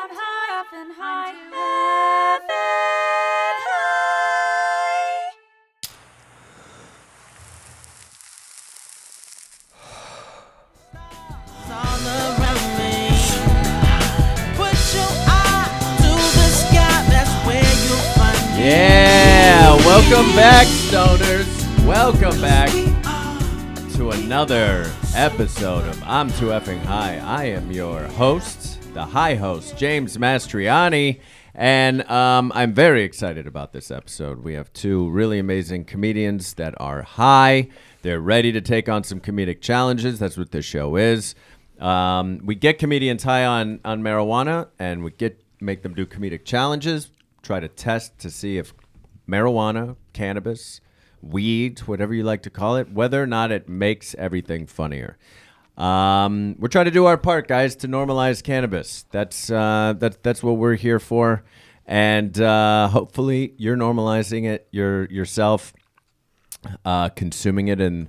I'm high, up and high, heaven high. all around me. Put your eye to the sky, that's where you'll find me. Yeah, welcome back, stoners. Welcome back to another episode of I'm Too Effing High. I am your host, the high host, James Mastriani, and um, I'm very excited about this episode. We have two really amazing comedians that are high. They're ready to take on some comedic challenges. That's what this show is. Um, we get comedians high on, on marijuana, and we get make them do comedic challenges. Try to test to see if marijuana, cannabis, weed, whatever you like to call it, whether or not it makes everything funnier. Um, we're trying to do our part, guys, to normalize cannabis. That's uh, that, that's what we're here for, and uh, hopefully you're normalizing it your yourself, uh, consuming it in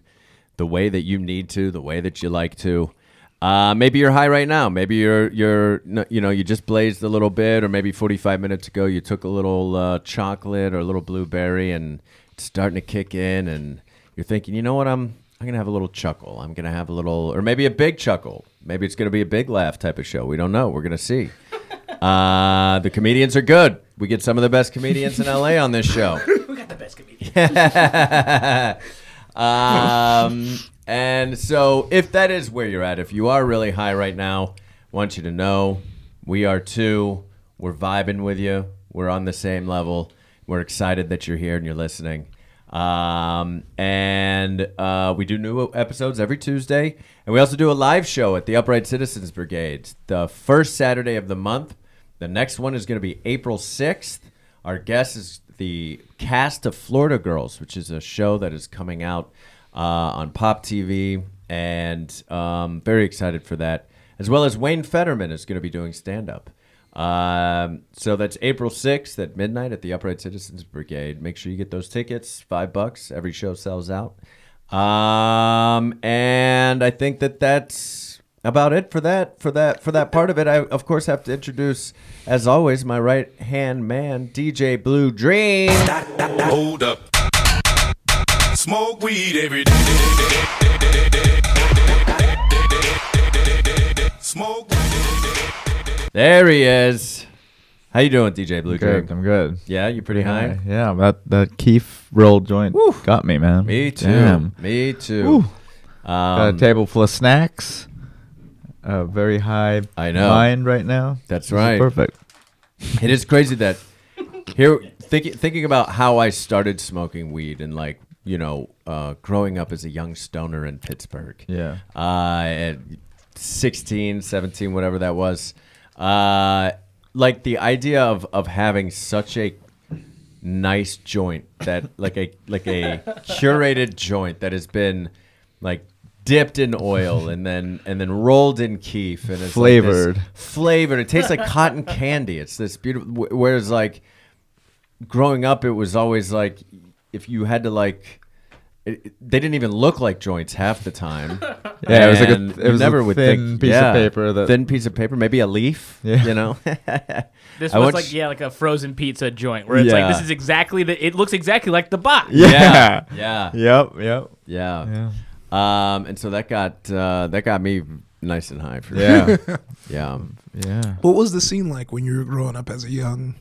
the way that you need to, the way that you like to. Uh, maybe you're high right now. Maybe you're you're you know you just blazed a little bit, or maybe 45 minutes ago you took a little uh, chocolate or a little blueberry, and it's starting to kick in, and you're thinking, you know what, I'm I'm gonna have a little chuckle. I'm gonna have a little, or maybe a big chuckle. Maybe it's gonna be a big laugh type of show. We don't know. We're gonna see. Uh, the comedians are good. We get some of the best comedians in LA on this show. We got the best comedian. um, and so, if that is where you're at, if you are really high right now, I want you to know we are too. We're vibing with you. We're on the same level. We're excited that you're here and you're listening. Um, and uh, we do new episodes every Tuesday. And we also do a live show at the Upright Citizens Brigade the first Saturday of the month. The next one is going to be April 6th. Our guest is the cast of Florida Girls, which is a show that is coming out uh, on Pop TV, and um, very excited for that. As well as Wayne Fetterman is going to be doing stand up. Um, so that's April 6th at midnight at the Upright Citizens Brigade. Make sure you get those tickets, five bucks. Every show sells out. Um, and I think that that's about it for that for that for that part of it. I of course have to introduce, as always, my right hand man, DJ Blue Dream. Hold up. Smoke weed every day. Smoke There he is. How you doing, DJ Blue Good. Dream? I'm good. Yeah, you pretty high. Yeah, that that Keef roll joint got me, man. Me too. Damn. Me too. Woo. Got Um, a table full of snacks. A very high I know. mind right now. That's right. Perfect. It is crazy that here thinking thinking about how I started smoking weed and like you know uh, growing up as a young stoner in Pittsburgh. Yeah. Uh, at 16, 17, whatever that was. Uh, like the idea of of having such a nice joint that like a like a curated joint that has been like dipped in oil and then and then rolled in keef and it's like Flavored. flavored it tastes like cotton candy it's this beautiful whereas like growing up it was always like if you had to like it, it- they didn't even look like joints half the time. Yeah, it was like a- And it was never would thin think, piece of paper that- thin piece of paper, maybe a leaf. Yeah. you know. This I was like you- yeah, like a frozen pizza joint where it's Yeah. like this is exactly the. It looks exactly like the box. Yeah. yeah, Yep. Yep. yeah. Yeah. Um, and so that got uh, that got me nice and high for Yeah. sure. Yeah. yeah. What was the scene like when you were growing up as a young,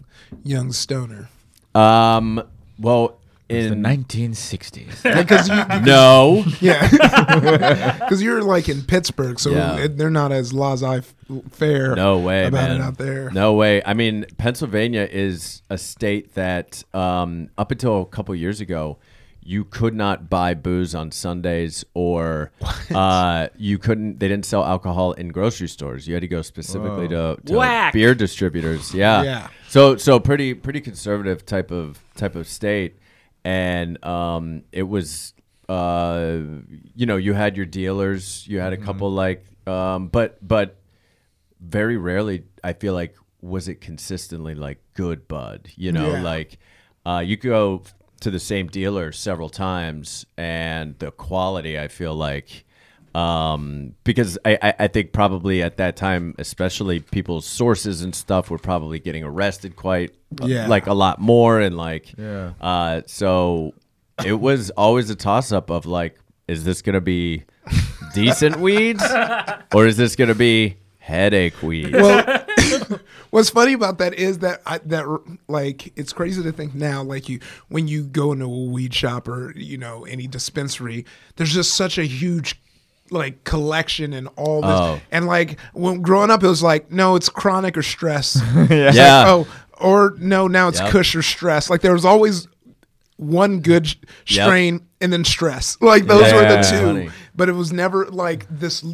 young stoner? Um. Well, The in 1960s. Because you, no. yeah, because you're like in Pittsburgh, so Yeah. it, they're not as laissez-faire. No way, about man. it out there. No way. I mean, Pennsylvania is a state that, um, up until a couple years ago, you could not buy booze on Sundays, or uh, you couldn't. They didn't sell alcohol in grocery stores. You had to go specifically to, to Whack. beer distributors. Yeah. Yeah. So so pretty pretty conservative type of type of state, and um, it was uh, you know you had your dealers, you had a couple like, um, but but very rarely I feel like was it consistently like good bud. You know, Yeah. like uh, you go to the same dealer several times, and the quality I feel like Um, because I, I, I think probably at that time, especially people's sources and stuff were probably getting arrested quite uh, Yeah. like a lot more and like Yeah. uh so it was always a toss up of like, is this gonna be decent weeds or is this gonna be headache weeds? well, what's funny about that is that I, that like it's crazy to think now like you when you go into a weed shop or you know any dispensary, there's just such a huge like collection and all this Oh. and like when growing up it was like no it's chronic or stress yeah. yeah. oh or no now it's Yep. kush or stress like there was always one good sh- Yep. strain and then stress like those were the Yeah. two Funny. but it was never like this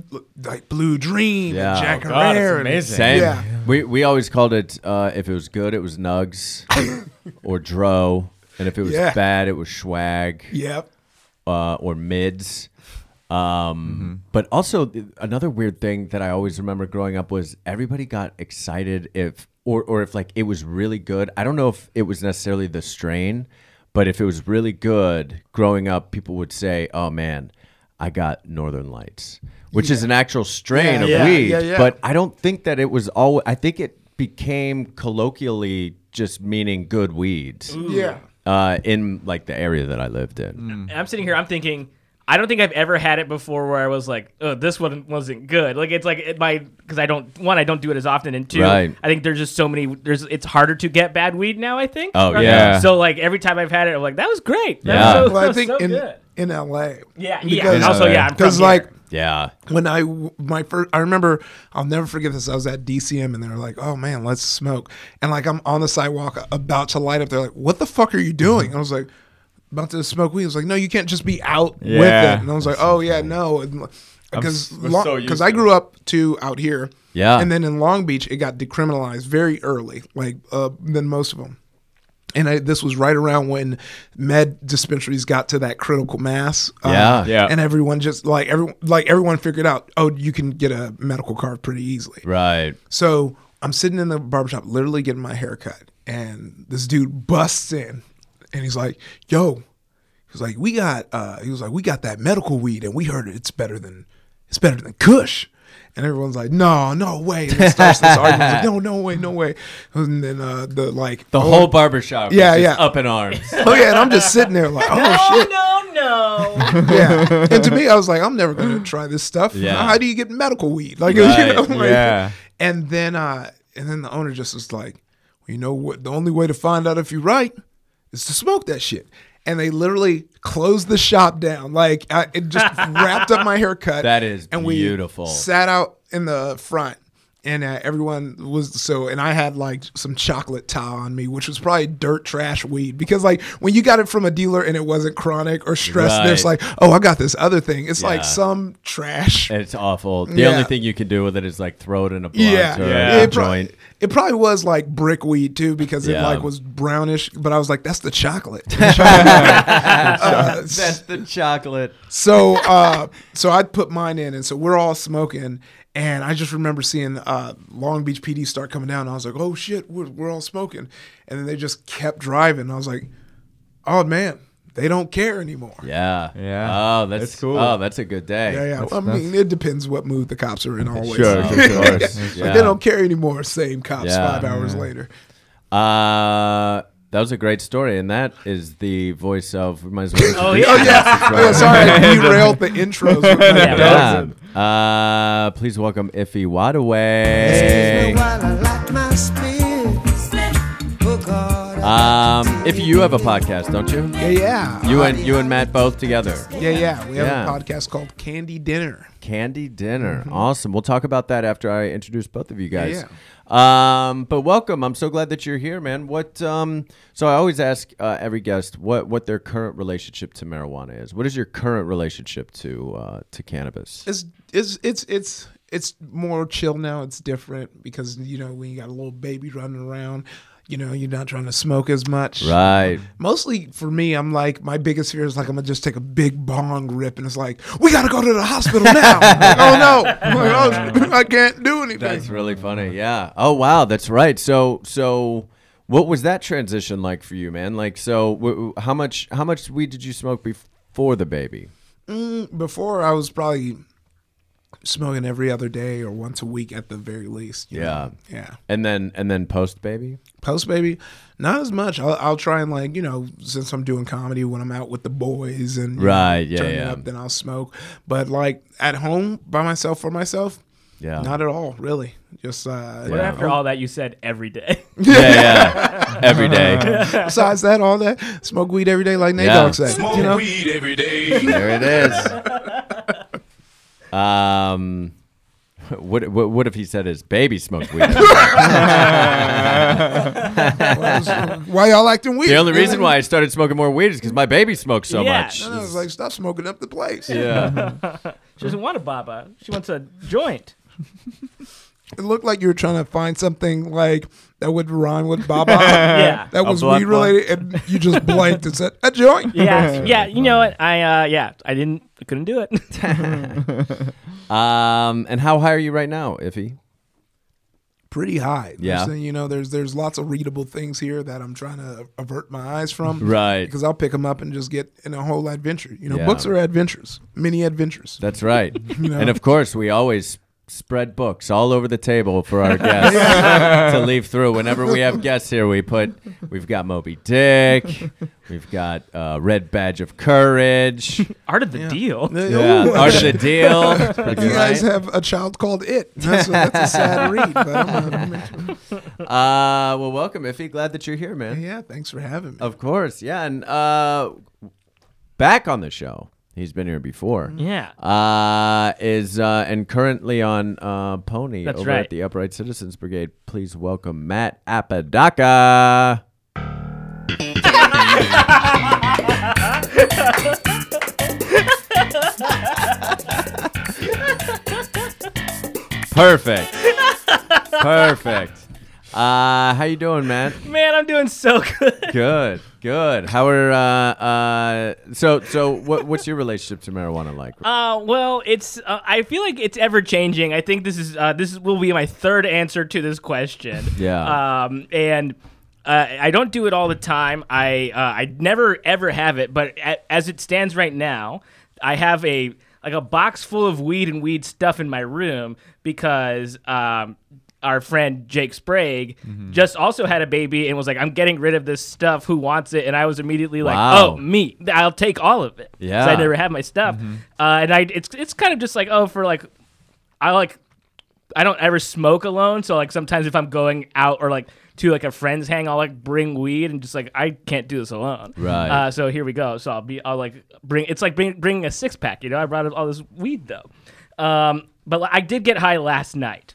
like blue dream Yeah. and Jack Oh, God, it's Herer and- amazing. Same. Yeah. We we always called it uh, if it was good, it was Nugs or Dro, and if it was Yeah. bad, it was Swag Yep. uh, or Mids. Um, But also another weird thing that I always remember growing up was everybody got excited if or or if like it was really good. I don't know if it was necessarily the strain, but if it was really good, growing up, people would say, "Oh man, I got Northern Lights," which is an actual strain Yeah, of yeah, weed. yeah, yeah. But I don't think that it was all. I think it became colloquially just meaning good weeds Yeah. uh, in like the area that I lived in. And I'm sitting here, I'm thinking, I don't think I've ever had it before where I was like, oh, this one wasn't good. Like it's like it, my because I don't one, I don't do it as often, and two, Right. I think there's just so many. There's it's harder to get bad weed now. I think. Oh, Right? yeah. So like every time I've had it, I'm like, that was great. That Yeah. Was so, Well, I was think so in good. in LA. Yeah, Because- yeah. Also, yeah, Because like Yeah. when I my first, I remember I'll never forget this. I was at DCM and they were like, "Oh man, let's smoke." And like I'm on the sidewalk about to light up. They're like, "What the fuck are you doing?" I was like, "About to smoke weed." I was like, "No, you can't just be out with it." And I was like, "Oh yeah, no." Because s- so because I grew up too out here. Yeah. And then in Long Beach, it got decriminalized very early, like uh, than most of them. And I, this was right around when med dispensaries got to that critical mass. uh, Yeah. Yeah. And everyone just like everyone like everyone figured out, oh, you can get a medical card pretty easily. Right. So I'm sitting in the barbershop, literally getting my hair cut, and this dude busts in, and he's like, "Yo," he was like, "We got," uh, he was like, "We got that medical weed, and we heard it's better than it's better than Kush." And everyone's like, "No, no way!" And it starts this argument, like, "No, no way, no way!" And then uh, the like The oh, whole barbershop Yeah, just yeah. up in arms. Oh yeah, and I'm just sitting there like, "Oh shit!" no, no. yeah. And to me, I was like, I'm never going to try this stuff. Yeah. How do you get medical weed? Like, Right. you know, like- Yeah. And then, uh, and then the owner just was like, well, you know what? The only way to find out if you're right is to smoke that shit. And they literally closed the shop down. Like, I, it just wrapped up my haircut. That is and we beautiful. Sat out in the front. And uh, everyone was so, and I had like some chocolate tar on me, which was probably dirt trash weed. Because like when you got it from a dealer and it wasn't chronic or stress, Right. there's like, oh, I got this other thing. It's Yeah. like some trash. It's awful. The Yeah. only thing you can do with it is like throw it in a blunt Yeah, or Yeah. a It, prob- joint. it probably was like brick weed too because it like was brownish. But I was like, that's the chocolate. Uh, That's the chocolate. so uh so I put mine in and so we're all smoking and I just remember seeing uh Long Beach PD start coming down and I was like, "Oh shit, we're, we're all smoking." And then they just kept driving. I was like, "Oh man, they don't care anymore." Yeah. Yeah. Oh, that's It's cool. Oh, that's a good day. Yeah, yeah. I mean, it depends what mood the cops are in always. Sure, Of of course. Like, Yeah. they don't care anymore. Same cops Yeah. five hours later. Uh, that was a great story, and that is the voice of. We might as well. Oh, introduce yeah. our guest as well. Oh, sorry, I derailed the intros. with my Yeah, dogs. Yeah. Uh, please welcome Ify Nwadiwe. Um, Ify, you have a podcast, don't you? Yeah, yeah. You and you and Matt both together. yeah, yeah. We have Yeah. a podcast called Candy Dinner. Candy dinner. Awesome. We'll talk about that after I introduce both of you guys. Yeah, Um, but welcome. I'm so glad that you're here, man. What um so I always ask uh, every guest what what their current relationship to marijuana is. What is your current relationship to uh to cannabis? It's it's it's it's it's more chill now. It's different because you know when you got a little baby running around, you know you're not trying to smoke as much. Right. Mostly for me, I'm like my biggest fear is like I'm gonna just take a big bong rip and it's like we gotta go to the hospital now. Like, oh no, like, oh, I can't do anything. That's really funny. Yeah. Oh wow, that's right. So so what was that transition like for you, man? Like so w- how much how much weed did you smoke before the baby? Mm, before I was probably smoking every other day or once a week at the very least. you know? yeah. And then and then post baby. Post baby, not as much. I'll, I'll try and like you know since I'm doing comedy when I'm out with the boys and you know, Right, yeah, turning yeah. up, then I'll smoke. But like at home by myself for myself, Yeah. not at all really. Just uh, But Yeah. after all that, you said every day. yeah, yeah. Every day. besides that, all that smoke weed every day, like Nate Yeah. Dogg said. Smoke You know, weed every day. There it is. Um, what, what what if he said his baby smoked weed? why y'all acting weird? the only reason why I started smoking more weed is because my baby smoked so Yeah. much. No, no, it's like stop smoking up the place. Yeah. She doesn't want a baba. She wants a joint. It looked like you were trying to find something like that would rhyme with Baba. Yeah. That was blunt weed related, and you just blanked and said a joint. Yeah, yeah. You know what? I uh, yeah, I didn't, I couldn't do it. Um, and how high are you right now, Ify? Pretty high. Yeah. There's, you know, there's there's lots of readable things here that I'm trying to avert my eyes from. Right. Because I'll pick them up and just get in a whole adventure. You know, Yeah. books are adventures, mini adventures. That's right. know? And of course, we always spread books all over the table for our guests to leaf through. Whenever we have guests here, we put we've got Moby Dick, we've got uh, Red Badge of Courage, Art of the deal. yeah, Ooh, Art of the Deal. Pretty you guys right. have a child called It. That's a, that's a sad read. But I'm, I'm into it. Uh, well, welcome, Ify. Glad that you're here, man. yeah, thanks for having me. Of course, yeah, and uh, back on the show. He's been here before. Yeah. Uh, is uh, and currently on uh, Pony That's over right. at the Upright Citizens Brigade. Please welcome Matt Apodaca. Perfect. Perfect. Uh, how you doing, Matt? Man, I'm doing so good. Good, good. How are uh uh so so what what's your relationship to marijuana like? Uh, well, it's. Uh, I feel like it's ever changing. I think this is. Uh, this will be my third answer to this question. Yeah. Um, and uh, I don't do it all the time. I uh, I never ever have it. But a, as it stands right now, I have a like a box full of weed and weed stuff in my room because um. Our friend Jake Sprague Mm-hmm. just also had a baby and was like, "I'm getting rid of this stuff. Who wants it?" And I was immediately like, Wow. "Oh, me! I'll take all of it. Yeah. I never have my stuff, uh, and I it's it's kind of just like oh for like I like I don't ever smoke alone, so like sometimes if I'm going out or like to like a friend's hang, I'll like bring weed and just like I can't do this alone. Right. Uh, so here we go. So I'll be I'll like bring it's like bring, bringing a six pack. You know, I brought all this weed though. Um, but like, I did get high last night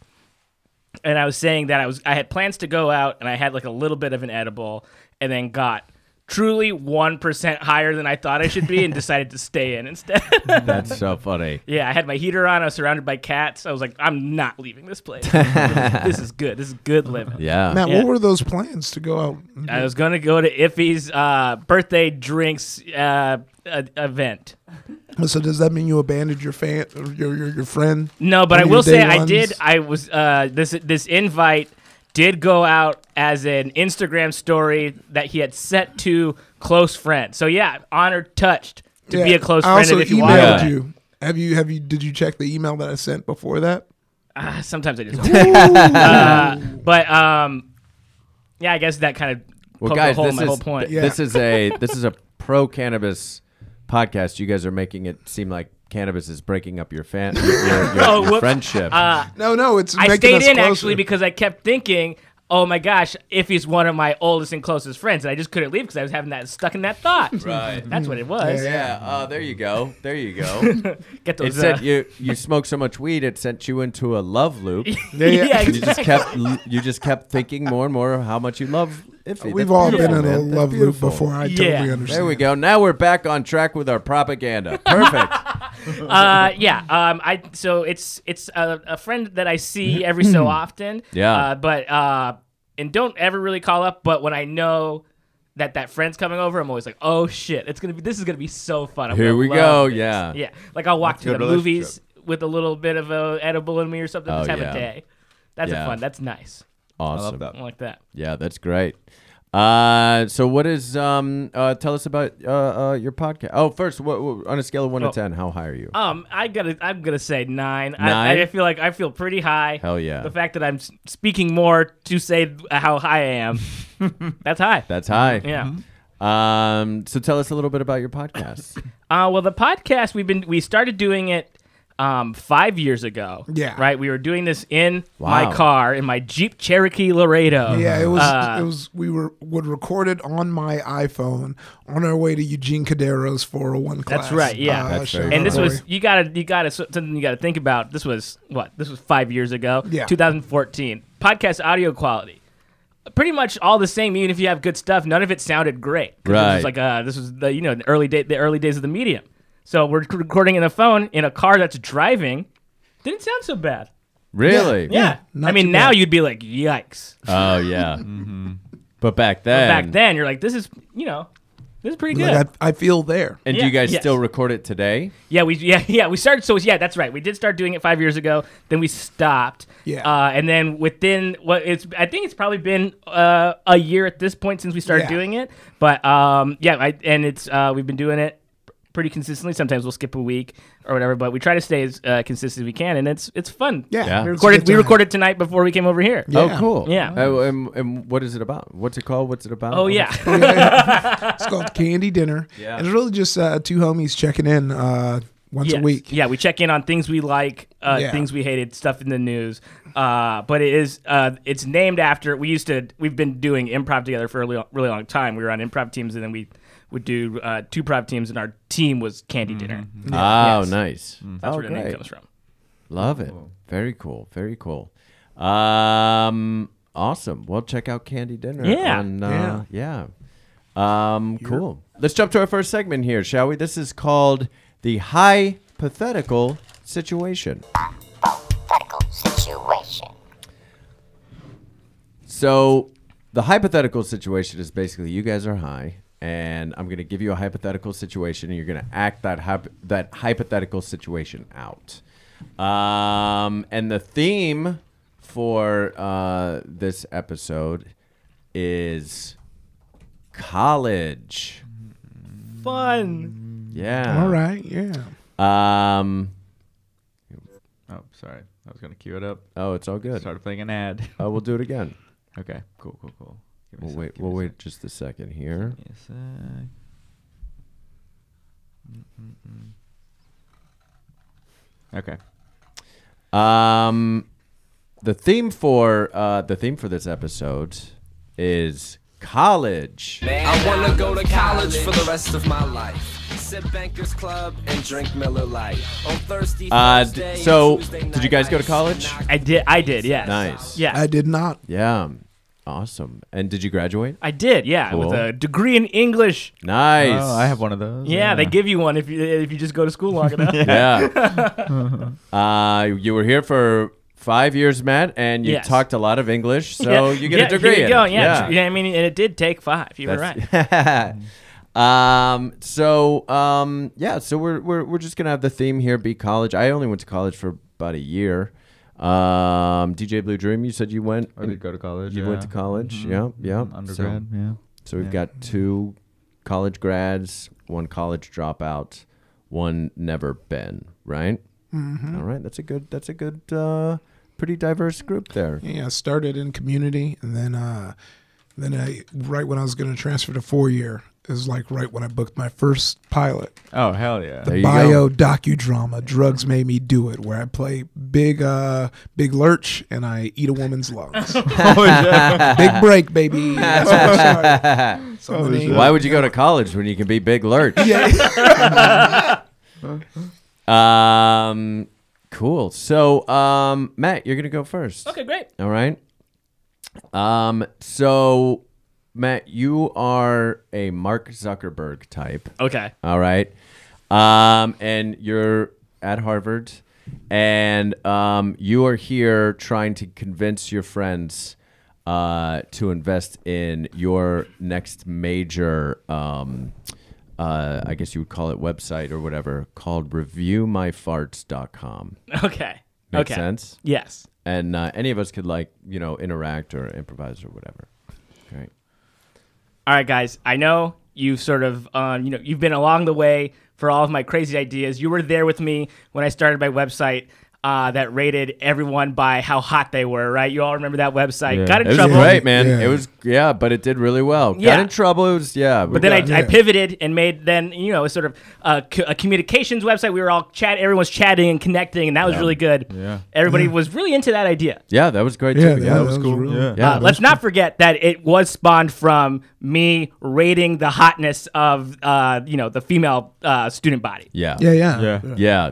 and I was saying that I was I had plans to go out and I had like a little bit of an edible and then got truly 1% higher than I thought I should be and decided to stay in instead. That's so funny. yeah, I had my heater on, I was surrounded by cats. I was like I'm not leaving this place. this is good. This is good living. Yeah. Matt, Yeah. what were those plans to go out? I was going to go to Ify's uh, birthday drinks uh, uh, event. So does that mean you abandoned your fan, your your, your friend? No, but I will say day I did. I was uh, this this invite did go out as an Instagram story that he had set to close friends. So yeah, honored, touched to be a close I friend also of if you emailed want. Yeah. you. Have you have you did you check the email that I sent before that? Uh, sometimes I just. uh, but um, yeah, I guess that kind of Well, poked guys, a hole in this my is whole point. Yeah. this is a this is a pro cannabis podcast. You guys are making it seem like cannabis is breaking up your fan your, your, your- Oh, your friendship. Uh, No, no, it's I making stayed us in closer. actually because I kept thinking, oh my gosh, if he's one of my oldest and closest friends, and I just couldn't leave because I was having that stuck in that thought. right. That's what it was. Yeah. Oh, there you go. There you go. Get it those. said uh, you you smoked so much weed it sent you into a love loop. yeah. yeah, you just kept you just kept thinking more and more of how much you love Iffy. We've That's all been in a man. That's love loop before. I Yeah. totally understand. There we go. Now we're back on track with our propaganda. Perfect. uh, yeah. Um, I so it's it's a, a friend that I see every so often. Yeah. Uh, but uh, and don't ever really call up. But when I know that that friend's coming over, I'm always like, oh shit, it's gonna be this is gonna be so fun. I'm Here we go, this. yeah. Yeah. Like I'll walk That's to the movies with a little bit of a edible in me or something. Oh, Let's have yeah. a day. That's Yeah. a fun. That's nice. Awesome. that. I like that. Yeah, that's great. Uh, so what is um? Uh, tell us about uh, uh your podcast. Oh, first, what, what on a scale of one Oh. to ten, how high are you? Um, I gotta, I'm gonna say nine. Nine? I, I feel like I feel pretty high. Hell yeah. The fact that I'm s- speaking more to say how high I am, that's high. That's high. yeah. Um. So tell us a little bit about your podcast. Uh, well, the podcast we've been we started doing it um five years ago. Yeah. Right. We were doing this in Wow. my car in my Jeep Cherokee Laredo. Yeah, it was. Uh, it was. We were would record it on my iPhone on our way to Eugene Cadero's 401 class. That's right, yeah. That's shout and this Roy. was you gotta you gotta something you gotta think about. This was what this was five years ago. Yeah. 2014. Podcast audio quality, pretty much all the same. Even if you have good stuff, none of it sounded great. This Right. was like uh, this was the you know the early day the early days of the medium. So we're recording in a phone in a car that's driving. Didn't sound so bad. Really? Yeah. not I mean, now bad. you'd be like, yikes. Oh yeah. But back then, But back then, you're like, this is you know, this is pretty good. like I, I feel there. and do you guys yes. still record it today? Yeah, we yeah yeah we started. So yeah, that's right. We did start doing it five years ago. Then we stopped. Yeah. Uh, and then within what it's I think it's probably been uh, a year at this point since we started Yeah. doing it. But um yeah, I, and it's uh, we've been doing it pretty consistently. Sometimes we'll skip a week or whatever, but we try to stay as uh, consistent as we can, and it's it's fun. Yeah. Yeah. We It's a recorded good we time. recorded tonight before we came over here. Yeah. Oh, cool. Yeah. Oh, and, and what is it about? What's it called? What's it about? Oh yeah. It's called Candy Dinner. Yeah. And it's really just uh, two homies checking in uh, once Yes. a week. Yeah, we check in on things we like, uh, Yeah. things we hated, stuff in the news. Uh, but it is uh, it's named after we used to we've been doing improv together for a really, really long time. We were on improv teams, and then we would do uh, two prov teams, and our team was Candy Dinner. Oh, Yes. nice. That's oh, where the name comes from. Love it. Very cool. Very cool. Um, awesome. Well, check out Candy Dinner. Yeah. On, uh, yeah. Um, cool. Let's jump to our first segment here, shall we? This is called the hypothetical situation. hypothetical situation. So, the hypothetical situation is basically you guys are high, and I'm going to give you a hypothetical situation, and you're going to act that hyp- that hypothetical situation out. Um, and the theme for uh, this episode is college. Fun. Yeah. All right. Yeah. Um. Oh, sorry. I was gonna cue it up. Oh, it's all good. Started playing an ad. Oh, we'll do it again. okay. Cool. Cool. Cool. Give We'll sec, wait. give We'll me a wait just a second here. sec, give me a sec. Okay. Um, the theme for uh, the theme for this episode is college. I wanna go to college for the rest of my life. Sip Bankers Club and drink Miller Lite. On thirsty Uh, d- so, Tuesday did you guys go to college? I did. I did. Yes. Nice. Yeah. I did not. Yeah, awesome. And did you graduate? I did. Yeah. Cool. With a degree in English. Nice. Oh, I have one of those. Yeah, they give you one if you if you just go to school long enough. Yeah. uh, you were here for five years, Matt, and you Yes. talked a lot of English, so Yeah, you get yeah, a degree. Here you in go. it. Yeah. tr- yeah. I mean, and it did take five. You were right. That's- um. So um. Yeah. So we're we're we're just gonna have the theme here be college. I only went to college for about a year. Um. DJ Blue Dream. You said you went. I did go to college. You went to yeah. college. Mhm, Yeah. Yeah. Undergrad. So, yeah. so we've Yeah. got two college grads, one college dropout, one never been. Right. Mm-hmm. All right. That's a good. That's a good. Uh, pretty diverse group there. Yeah, I started in community, and then uh, then I right when I was going to transfer to four year is like right when I booked my first pilot, Oh hell yeah. There you bio go. docudrama. Drugs made me do it, where I play big uh big lurch and I eat a woman's lungs. big break, baby. That's what I started. So the name- Why would you go to college when you can be Big Lurch? Yeah. Um, cool. So, um, Matt, you're gonna go first. Okay, great. All right. Um, so Matt, you are a Mark Zuckerberg type. Okay. All right. Um, and you're at Harvard, and um, you are here trying to convince your friends uh, to invest in your next major, um, uh, I guess you would call it website or whatever, called reviewmyfarts.com. Okay. Make okay. Makes sense? Yes. And uh, any of us could, like, you know, interact or improvise or whatever. All right, guys. I know you've sort of, um, you know, you've been along the way for all of my crazy ideas. You were there with me when I started my website. Uh, that rated everyone by how hot they were, right? You all remember that website? Yeah. Got in It was trouble. great, man. Yeah. It was yeah, but it did really well. Yeah. Got in trouble. It was yeah. But then I, I Yeah. pivoted and made then you know a sort of uh, co- a communications website. We were all chat, everyone was chatting and connecting, and that was really good. Yeah. Everybody was really into that idea. yeah, that was great Yeah, too. yeah, Yeah, that was cool. Really- Yeah. Yeah. Uh, let's not forget that it was spawned from me rating the hotness of uh, you know the female uh, student body. yeah, Yeah, yeah, Yeah. yeah,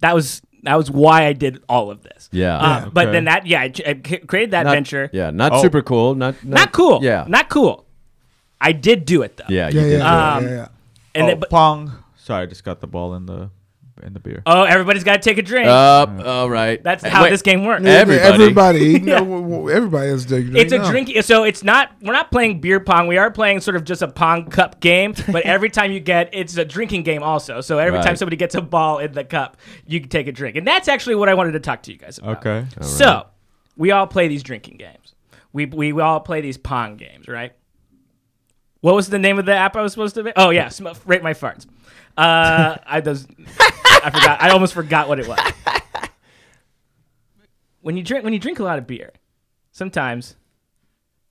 That was that was why I did all of this. yeah. Uh, But okay. then that yeah, I, ch- I c- created that Not- venture. Yeah, not Oh. super cool. Not, not Not cool. Yeah, Not cool. I did do it though. yeah, yeah, you yeah, did. yeah, Um, yeah, yeah. And oh, then, but, pong. Sorry, I just got the ball in the in the beer. oh, everybody's got to take a drink. Uh, all right. That's how wait, this game works. Everybody. everybody, you know, w- w- everybody has to take a drink It's a now. drinking. So it's not. We're not playing beer pong. We are playing sort of just a pong cup game. But every time you get, it's a drinking game also. So every time somebody gets a ball in the cup, you can take a drink. And that's actually what I wanted to talk to you guys about. Okay. So we all play these drinking games. We we all play these pong games, right? What was the name of the app I was supposed to? Make? Oh yeah, sm- rate my farts. Uh, I does. I forgot. I almost forgot what it was. When you drink when you drink a lot of beer, sometimes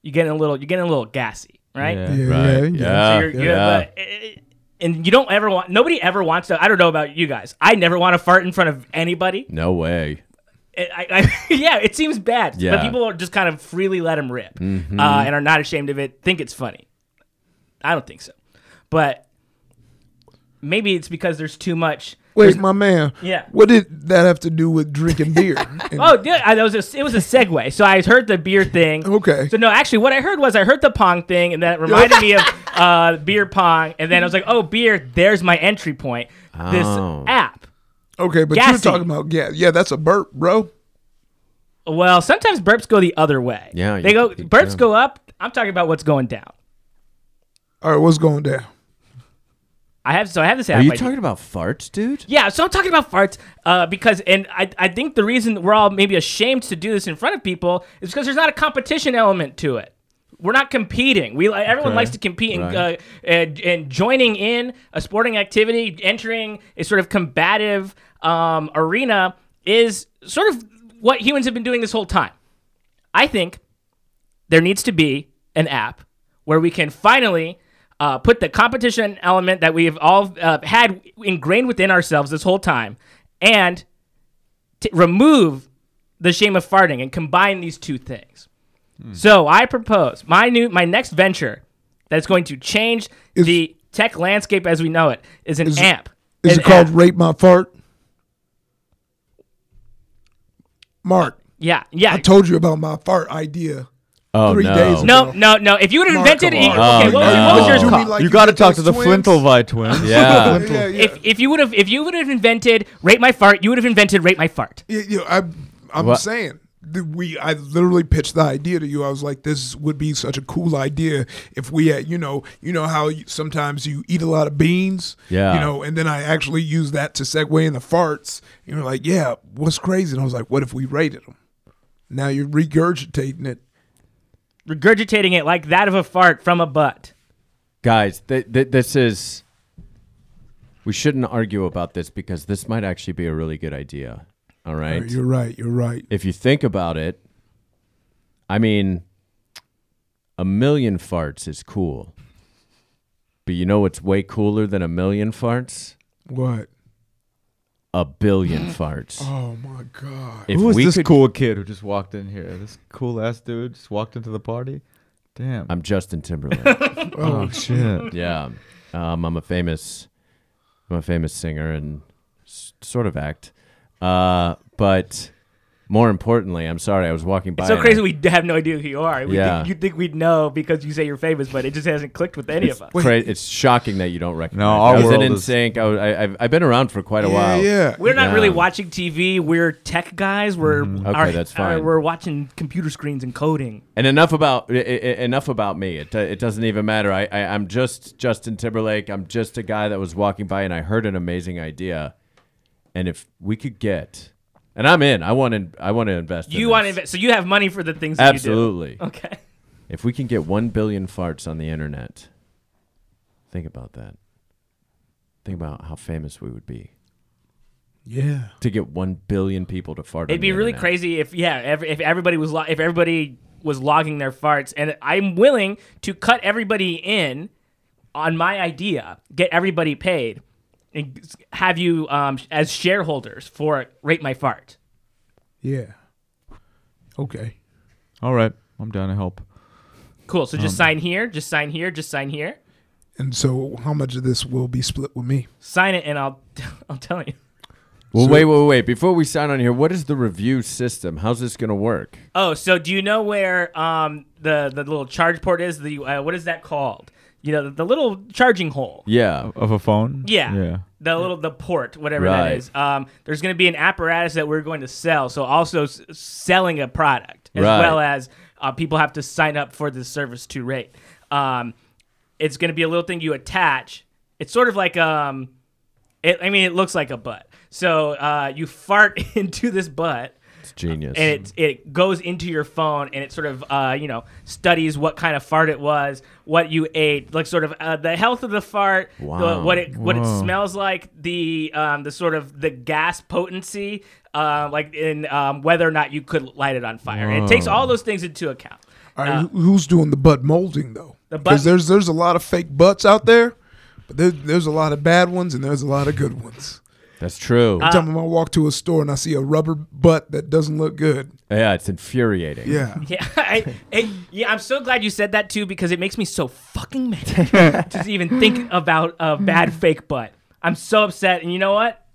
you get a little you get a little gassy, right? Yeah. Yeah, Right. yeah, Yeah. yeah. So you're, you're, yeah. but, uh, and you don't ever want. Nobody ever wants to. I don't know about you guys. I never want to fart in front of anybody. no way. I, I, yeah, it seems bad. Yeah. But people are just kind of freely let them rip Mhm. uh, and are not ashamed of it, think it's funny. I don't think so. But maybe it's because there's too much. Wait, my man. Yeah. What did that have to do with drinking beer? Oh, yeah, I, that was a, it was a segue. So I heard the beer thing. Okay. So no, actually, what I heard was I heard the pong thing, and that reminded me of uh, beer pong, and then I was like, oh, beer. There's my entry point. This Oh. app. okay, but Gassy. you're talking about yeah, yeah. That's a burp, bro. Well, sometimes burps go the other way. Yeah, they you- go you- burps yeah. go up. I'm talking about what's going down. All right, what's going down? I have so I have this app. Are you I- talking about farts, dude? Yeah, so I'm talking about farts uh, because, and I, I think the reason we're all maybe ashamed to do this in front of people is because there's not a competition element to it. We're not competing. We like everyone Okay. likes to compete and, Right. uh, and and joining in a sporting activity, entering a sort of combative um, arena is sort of what humans have been doing this whole time. I think there needs to be an app where we can finally uh, put the competition element that we've all uh, had ingrained within ourselves this whole time and t- remove the shame of farting and combine these two things. So I propose my new my next venture that's going to change Is- the tech landscape as we know it is an Is it- app. Is An it called app. Rate My Fart? Mark, Yeah, yeah. I told you about my fart idea. Oh Three no. days no, no, no. If you would have Mark, invented it, okay, on. what oh, was, Oh, what was no. yours Do me called? like you you got to talk to the twins? Flintelvi twins. Yeah. Yeah, yeah. If if you would have if you would have invented rate my fart, you would have invented rate my fart. Yeah, yeah, I, I'm What? saying we. I literally pitched the idea to you. I was like, "This would be such a cool idea if we had, you know, you know how you, sometimes you eat a lot of beans, Yeah. you know, and then I actually use that to segue in the farts. And you're like, "Yeah, what's crazy?" And I was like, "What if we rated them?" Now you're regurgitating it. Regurgitating it like that of a fart from a butt. Guys, th- th- this is. We shouldn't argue about this because this might actually be a really good idea. All right. You're right. You're right. if you think about it, I mean, a million farts is cool. But you know what's way cooler than a million farts? What? A billion farts. Oh my god. If Who was we this could- cool kid who just walked in here? This cool ass dude just walked into the party. Damn. I'm Justin Timberlake. oh shit. yeah, um, I'm a famous, I'm a famous singer and s- sort of act. Uh, but more importantly, I'm sorry, I was walking by. It's so crazy I- we have no idea who you are. We Yeah. think, you think we'd know because you say you're famous, but it just hasn't clicked with any of us. Cra- it's shocking that you don't recognize. No, me. our I was in world is- NSYNC. I, I, I've, I've been around for quite a Yeah, while. yeah. We're not Yeah. really watching TV. We're tech guys. We're Okay, our- that's our- fine. we're watching computer screens and coding. And enough about I- I- enough about me. It, uh, it doesn't even matter. I, I I'm just Justin Timberlake. I'm just a guy that was walking by and I heard an amazing idea. And if we could get, and I'm in. I want to. I want to invest. in You want to invest, so you have money for the things that Absolutely. you do. Okay. If we can get 1 billion farts on the internet, think about that. Think about how famous we would be Yeah. to get 1 billion people to fart. It'd be the really internet. crazy if yeah, every, if everybody was lo- if everybody was logging their farts, and I'm willing to cut everybody in on my idea, get everybody paid, and have you um, as shareholders for rate my fart. Yeah. Okay. All right, I'm down to help. Cool. So Um, just sign here, just sign here, just sign here, And so, how much of this will be split with me? sign it, and I'll I'll tell you. Well, So- wait, wait, wait. Before we sign on here, what is the review system? How's this going to work? Oh, so do you know where um the the little charge port is? The uh, what is that called? You know, the, little charging hole. Yeah. Of a phone? Yeah. Yeah. The little the port, whatever Right. that is. Um, there's going to be an apparatus that we're going to sell. So also s- selling a product as Right. well as uh, people have to sign up for the service to rate. Um, it's going to be a little thing you attach. It's sort of like um, it, I mean, it looks like a butt. So uh, you fart into this butt It's genius. and it it goes into your phone and it sort of uh, you know studies what kind of fart it was, what you ate, like sort of uh, the health of the fart, the, Wow. what it what it smells like, the um, the sort of the gas potency, uh, like in um, whether or not you could light it on fire. It takes all those things into account. All right, who- who's doing the butt molding though? The butt- Because there's there's a lot of fake butts out there, but there, there's a lot of bad ones and there's a lot of good ones. That's true. Uh, Every time I walk to a store and I see a rubber butt that doesn't look good, yeah, it's infuriating. yeah, Yeah, I, it, yeah, I'm so glad you said that too because it makes me so fucking mad to even think about a bad fake butt. I'm so upset, and you know what?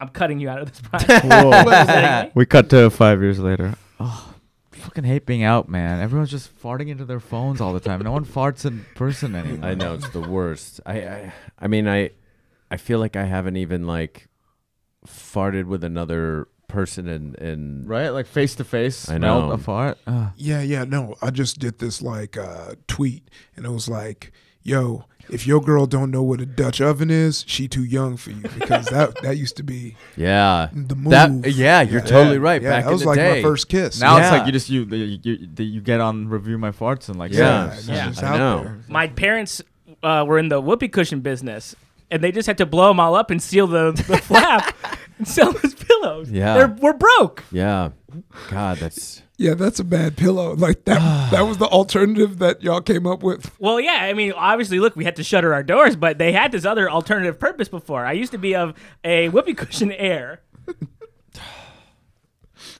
I'm cutting you out of this podcast. We cut to five years later. Oh, fucking hate being out, man. Everyone's just farting into their phones all the time. No one farts in person anymore. I know it's the worst. I, I I mean I I feel like I haven't even like farted with another person in in Right? Like face to face. I know. a fart. Ugh. yeah, yeah. No, I just did this like uh, tweet and it was like, "Yo, if your girl don't know what a Dutch oven is, she too young for you." Because that that used to be yeah the that move. yeah you're Yeah. totally right yeah, back that was in the like day my first kiss. Now it's like you just you you, you, you, you get on review my farts and like Yeah. say- it's Yeah. just I out know. there. My parents uh, were in the whoopee cushion business, and they just had to blow them all up and seal the, the flap and sell those pillows. Yeah. They're, we're broke. yeah God that's Yeah, that's a bad pillow. Like that. that was the alternative that y'all came up with. Well, yeah, I mean, obviously, look, we had to shutter our doors, but they had this other alternative purpose before. I used to be of a whoopee cushion air.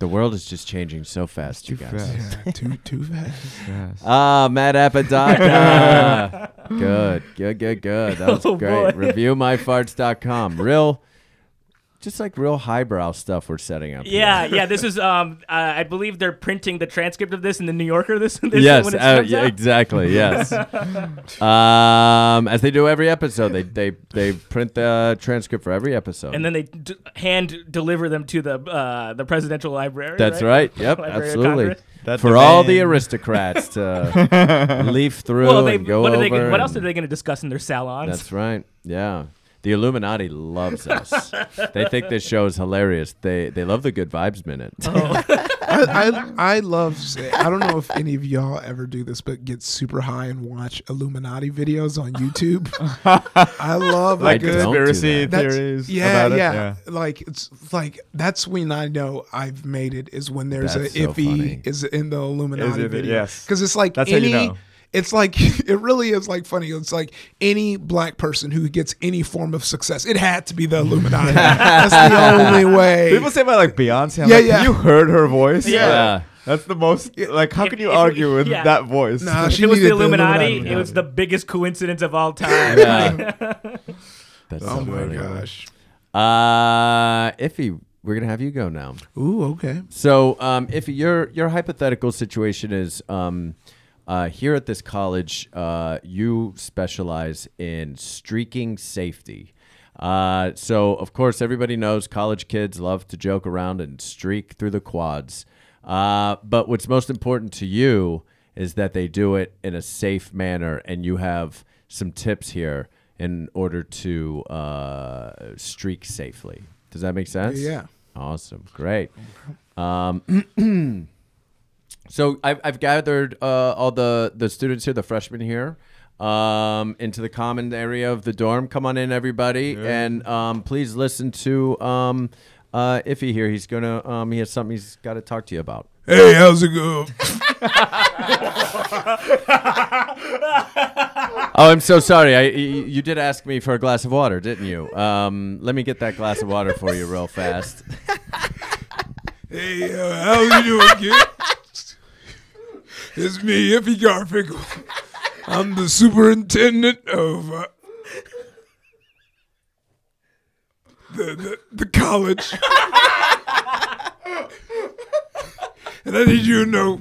the world is just changing so fast you guys fast. Yeah, too too fast. Yes. Ah, Matt Apodaca. good, good, good, good. That was Oh, great. boy. ReviewMyFarts.com. Real, just like real highbrow stuff we're setting up. here. Yeah, yeah. This is, um, uh, I believe they're printing the transcript of this in the New Yorker. This, this yes, when it uh, yeah, out. exactly. Yes. um, as they do every episode, they they they print the transcript for every episode. and then they d- hand deliver them to the uh, the presidential library. That's right. Yep, Library absolutely. Congress. That For all the aristocrats to leaf through Well, they, and go what, over. they, what else are they going to discuss in their salons? That's right. Yeah. The Illuminati loves us. they think this show is hilarious. They they love the good vibes minute. Oh. I, I I love. I don't know if any of y'all ever do this, but get super high and watch Illuminati videos on YouTube. I love I a good conspiracy that. Theories yeah, about it. yeah, Like it's like that's when I know I've made it is when there's That's a so iffy funny. is in the Illuminati it? video. Yes. because it's like That's how any. you know. It's like it really is like funny. It's like any black person who gets any form of success. It had to be the Illuminati. That's the only way. People say about like Beyonce. I'm Yeah, like, yeah. You heard her voice. Yeah. That's the most. Like, how If- can you if we- argue with yeah. that voice? Nah, if she it was the needed Illuminati, Illuminati. it was the biggest coincidence of all time. Yeah. That's oh so my funny. gosh. Uh, Ify, we're gonna have you go now. Ooh, okay. So, um, Ify, your your hypothetical situation is um, uh, here at this college, uh, you specialize in streaking safety. Uh, so, of course, everybody knows college kids love to joke around and streak through the quads. Uh, but what's most important to you is that they do it in a safe manner, and you have some tips here in order to uh, streak safely. Does that make sense? Yeah. Awesome. Great. Um, So I've, I've gathered uh, all the, the students here, the freshmen here, um, into the common area of the dorm. Come on in, everybody, and um, please listen to um, uh, Ify here. He's gonna um, he has something he's got to talk to you about. Hey, how's it going? Oh, I'm so sorry. I you did ask me for a glass of water, didn't you? Um, let me get that glass of water for you real fast. Hey, uh, how you doing, kid? It's me, Ify Garfinkel. I'm the superintendent of uh, the, the the college, and I need you to know.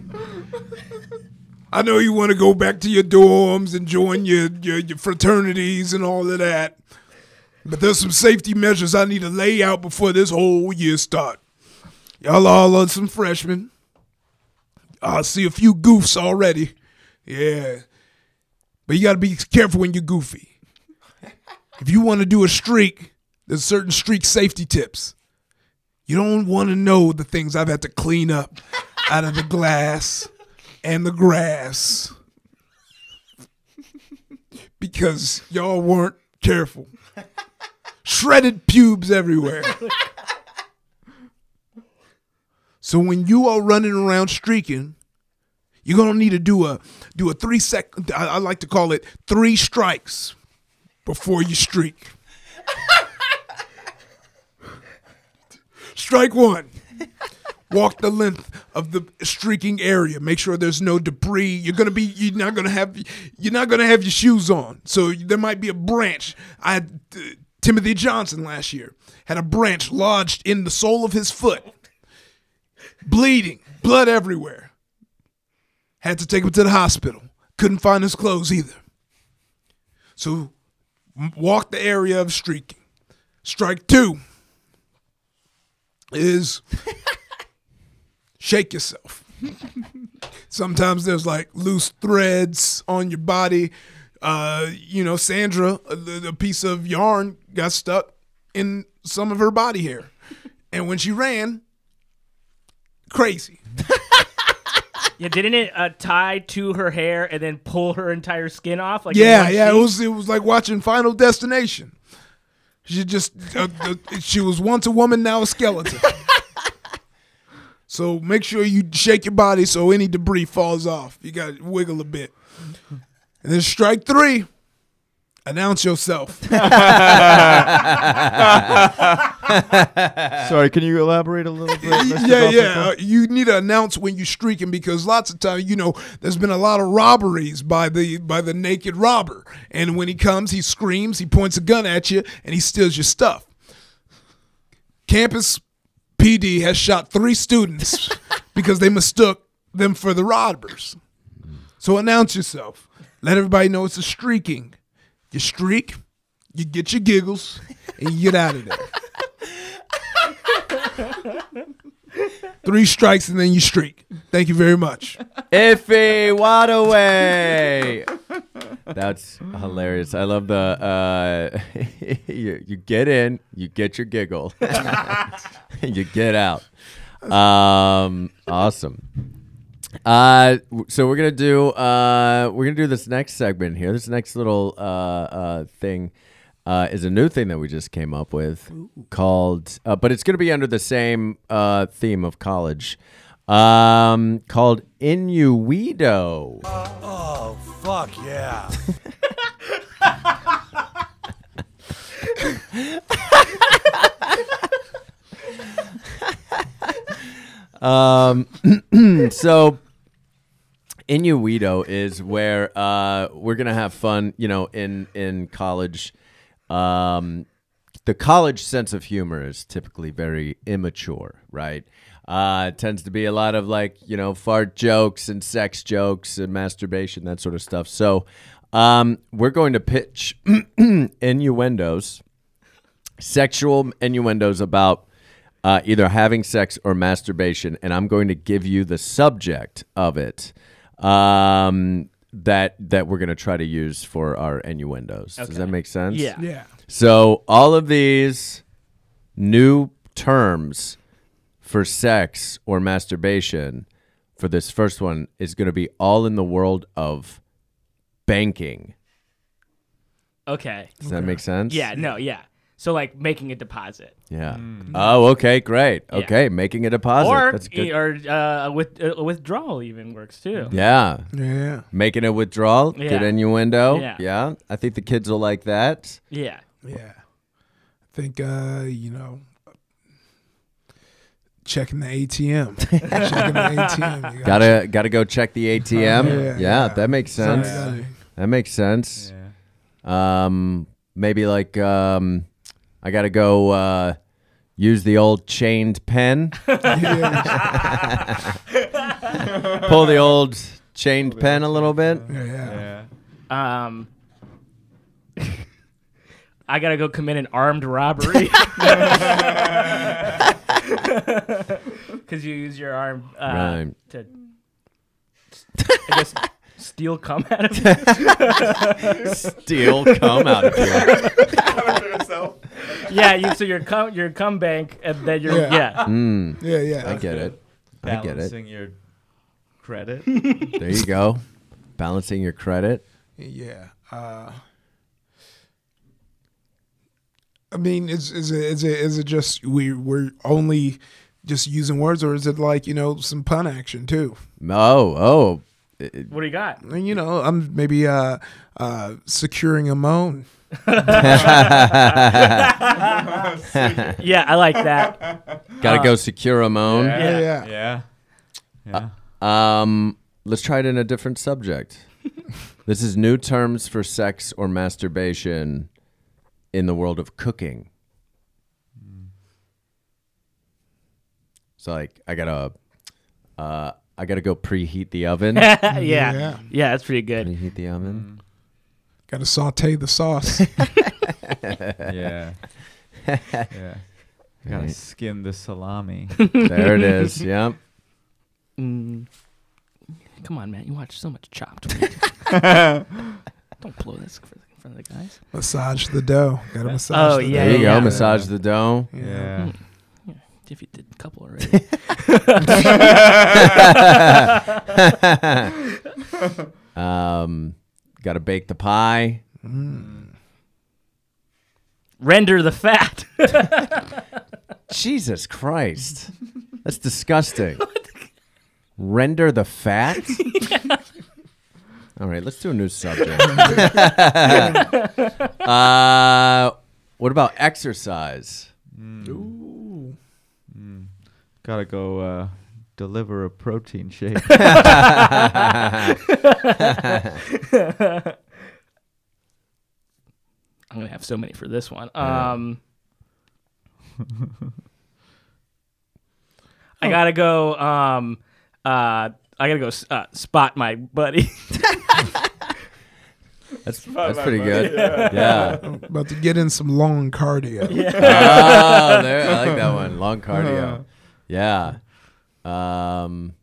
I know you want to go back to your dorms and join your, your your fraternities and all of that, but there's some safety measures I need to lay out before this whole year starts. Y'all all are some freshmen. I see a few goofs already. Yeah. But you got to be careful when you're goofy. If you want to do a streak, there's certain streak safety tips. You don't want to know the things I've had to clean up out of the glass and the grass because y'all weren't careful. Shredded pubes everywhere. So when you are running around streaking, you're gonna need to do a do a three sec. I, I like to call it three strikes before you streak. Strike one. Walk the length of the streaking area. Make sure there's no debris. You're gonna be. You're not gonna have. You're not gonna have your shoes on. So there might be a branch. I uh, Timothy Johnson last year had a branch lodged in the sole of his foot bleeding, blood everywhere. Had to take him to the hospital. Couldn't find his clothes either. So walk the area of streaking. Strike two is shake yourself. Sometimes there's like loose threads on your body. Uh, you know, Sandra, a, a piece of yarn got stuck in some of her body hair. And when she ran, crazy. Yeah, didn't it uh, tie to her hair and then pull her entire skin off? Like yeah, yeah. It was it was like watching Final Destination. She just uh, uh, she was once a woman, now a skeleton. so make sure you shake your body so any debris falls off. You got to wiggle a bit. And then strike three. Announce yourself. Sorry, can you elaborate a little bit? Mr. yeah, yeah. Uh, you need to announce when you're streaking because lots of times, you know, there's been a lot of robberies by the by the naked robber, and when he comes, he screams, he points a gun at you, and he steals your stuff. Campus PD has shot three students because they mistook them for the robbers. So announce yourself. Let everybody know it's a streaking. You streak, you get your giggles, and you get out of there. Three strikes and then you streak. Thank you very much. Ify Nwadiwe. That's hilarious. I love the uh, you, you get in, you get your giggle, you get out. Um, awesome. Uh, so we're gonna do uh, we're gonna do this next segment here. This next little uh, uh, thing uh, is a new thing that we just came up with called, uh, but it's gonna be under the same uh, theme of college, um, called Innuendo. Oh, fuck yeah. Um, so Innuendo is where uh, we're gonna have fun. You know, in in college, um, the college sense of humor is typically very immature, right? Uh, it tends to be a lot of like you know fart jokes and sex jokes and masturbation that sort of stuff. So um, we're going to pitch innuendos, sexual innuendos about uh, either having sex or masturbation, and I'm going to give you the subject of it um, that that we're going to try to use for our innuendos. Does that make sense? Yeah. Yeah. So all of these new terms for sex or masturbation for this first one is going to be all in the world of banking. Okay. Does that make sense? Yeah. No. Yeah. So like making a deposit, Yeah. Oh, okay, great. Yeah. Okay, making a deposit. or That's good. or uh, with a withdrawal even works too. yeah. Yeah. Making a withdrawal. Good Yeah. innuendo. Yeah. yeah. I think the kids will like that. Yeah. Yeah. I think uh, you know checking the ATM. checking the ATM. You Gotta gotta go check the ATM. Yeah, yeah, yeah. that makes sense. gotta- That makes sense. Yeah. Um, maybe like um, I gotta go uh, use the old chained pen. Pull the old chained pen a little bit. Yeah, yeah. Yeah. Um. I gotta go commit an armed robbery. Because you use your arm uh, Right. to, I guess, steal cum out of you. Steal come out of here. Yeah, you, so your cum, your cum bank, and then your Yeah. yeah. Mm, Yeah, yeah. I get it. I get it. Balancing your credit. There you go. Balancing your credit. Yeah. Uh, I mean, is is it is it is it just we we're only just using words, or is it like you know some pun action too? Oh, oh. It- What do you got? And, you know, I'm maybe uh, uh, securing a moan. Yeah, I like that. Gotta Uh, go secure a moan. Yeah, Yeah. yeah. Yeah. Yeah. Um, let's try it in a different subject. this is new terms for sex or masturbation in the world of cooking. So like I gotta uh I gotta go preheat the oven. yeah. yeah, Yeah. that's pretty good. preheat the oven. Got to saute the sauce. Yeah. yeah. Gotta Right. skin the salami. There it is. Yep. Mm. Come on, man, you watch so much Chopped. Don't blow this for- in front of the guys. massage the dough. Got to massage. Oh, the yeah, There you dough. go. yeah. Massage the dough. yeah. If you did a couple already. Um, gotta bake the pie. Render the fat. Jesus Christ. That's disgusting. Render the fat? All right, let's do a new subject. uh, what about exercise? Ooh. Gotta go uh, deliver a protein shake. I'm gonna have so many for this one. Um, I gotta go. Um, uh, I gotta go uh, spot my buddy. That's that's pretty good. Yeah. About to get in some long cardio. Oh, there, I like that one. Long cardio. Yeah. Um,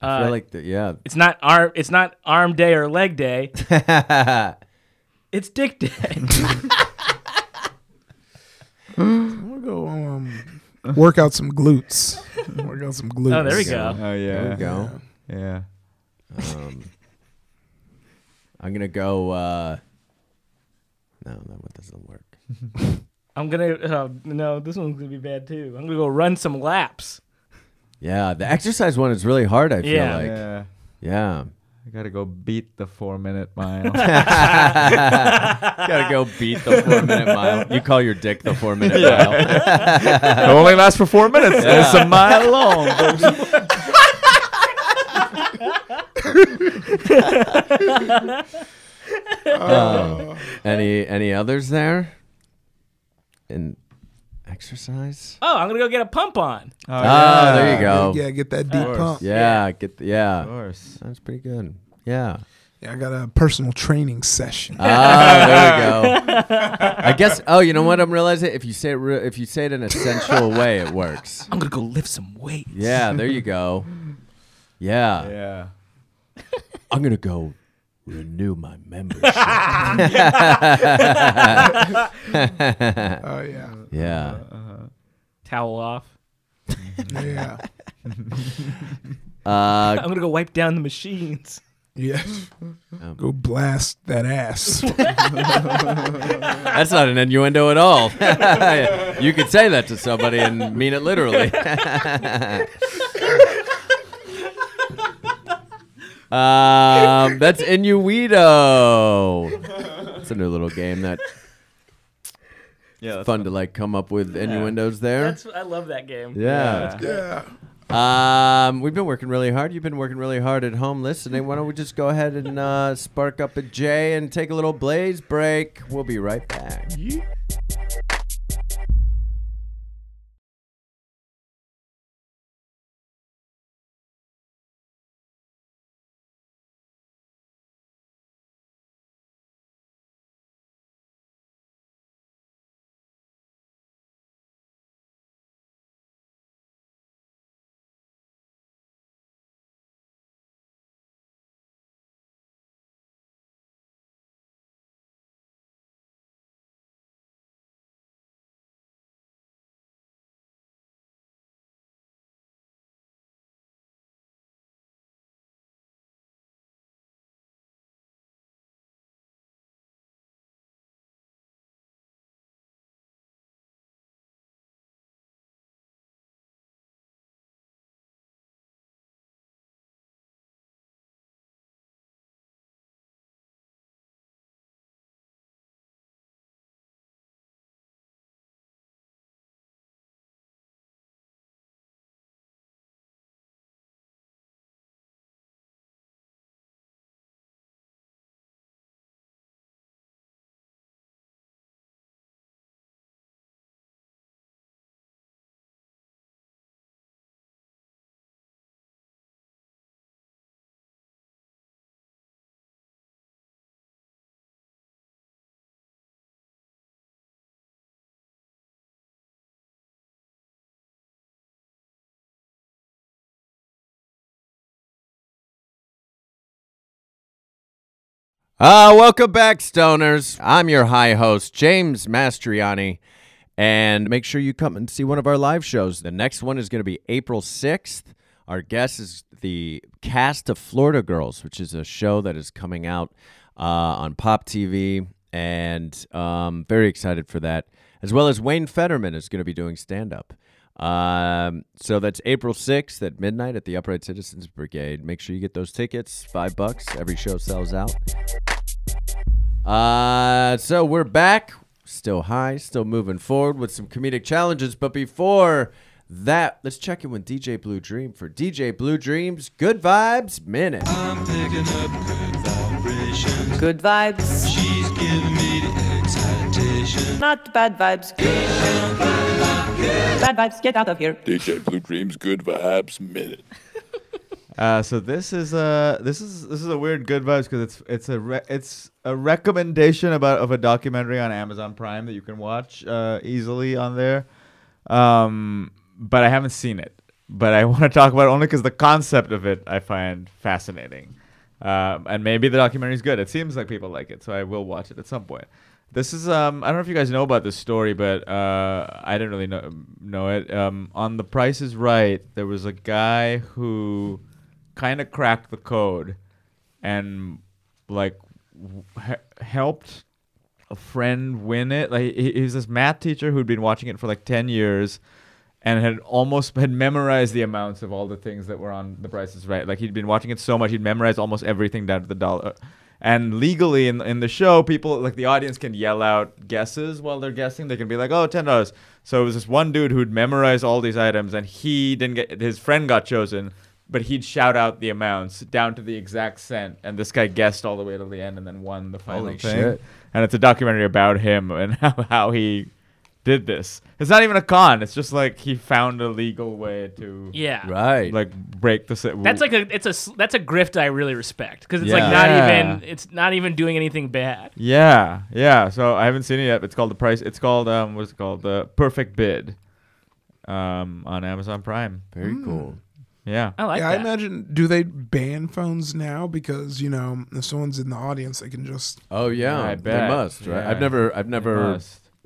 I Uh, feel like the, yeah. it's not arm. It's not arm day or leg day. It's dick day. I'm gonna go um, work out some glutes. Work out some glutes. oh, there we go. oh yeah. There we go. Yeah. Um, I'm gonna go. Uh, no, that one doesn't work. I'm gonna. Uh, no, this one's gonna be bad too. I'm gonna go run some laps. Yeah, the exercise one is really hard. I feel Yeah. like. yeah. Yeah. I gotta go beat the four minute mile. Gotta go beat the four minute mile. You call your dick the four minute mile. it only lasts for four minutes. It's a mile long. Um, any any others there? In exercise? Oh, I'm gonna go get a pump on. Oh, Ah, there you go. Yeah, get that deep pump. Yeah, get the, yeah. Of yeah. course. That's pretty good. Yeah. Yeah, I got a personal training session. Ah, there we go. I guess. Oh, you know what? I'm realizing if you say it, re- if you say it in a sensual way, it works. I'm gonna go lift some weights. Yeah, there you go. Yeah, Yeah. I'm gonna go renew my membership. Oh yeah, yeah. Uh-huh, uh-huh. Towel off. yeah. Uh, I'm gonna go wipe down the machines. Yeah. Um, go blast that ass. that's not an innuendo at all. you could say that to somebody and mean it literally. Um, that's innuendo. It's a new little game that Yeah, that's fun to like come up with innuendos there. That's I love that game. Yeah. yeah. Um, we've been working really hard. You've been working really hard at home listening. Why don't we just go ahead and uh, spark up a J and take a little blaze break? We'll be right back. Uh, welcome back, stoners. I'm your high host, James Mastriani. And make sure you come and see one of our live shows. The next one is going to be April 6th. Our guest is the cast of Florida Girls, which is a show that is coming out uh, on Pop TV. And um, very excited for that. As well as Wayne Federman is going to be doing stand up. Um, so that's April 6th at midnight at the Upright Citizens Brigade. Make sure you get those tickets. Five bucks. Every show sells out. Uh, so we're back, still high, still moving forward with some comedic challenges. But before that, let's check in with DJ Blue Dream for DJ Blue Dreams Good Vibes Minute. I'm picking up good vibrations. Good vibes. She's giving me the excitation. Not bad vibes. Bad vibes, get out of here. DJ Blue Dreams Good Vibes Minute. Uh, so this is a this is this is a weird good vibes because it's it's a re- it's a recommendation about of a documentary on Amazon Prime that you can watch uh, easily on there, um, but I haven't seen it. But I want to talk about it only because the concept of it I find fascinating, um, and maybe the documentary is good. It seems like people like it, so I will watch it at some point. This is um I don't know if you guys know about this story, but uh I didn't really know know it. Um on The Price is Right, there was a guy who kind of cracked the code and like he- helped a friend win it. Like he, was this math teacher who'd been watching it for like 10 years and had almost had memorized the amounts of all the things that were on The prices Right. Like he'd been watching it so much, he'd memorized almost everything down to the dollar. And legally in in the show, people like the audience can yell out guesses while they're guessing. They can be like, "Oh, ten dollars." So it was this one dude who'd memorized all these items, and he didn't get his friend got chosen, but he'd shout out the amounts down to the exact cent, and this guy guessed all the way to the end and then won the final Holy thing. shit. And it's a documentary about him and how, how he did this. It's not even a con. It's just like he found a legal way to Yeah. Right. like break the. si- That's like a it's a s- that's a grift I really respect because it's Yeah. like not Yeah. even it's not even doing anything bad. Yeah, yeah. So I haven't seen it yet. It's called the price. It's called um, what's it called? The Perfect Bid, um, on Amazon Prime. Very cool. Yeah. I like yeah, I imagine. Do they ban phones now? Because you know, if someone's in the audience, they can just. Oh yeah, I they bet. must, right? Yeah. I've never, I've never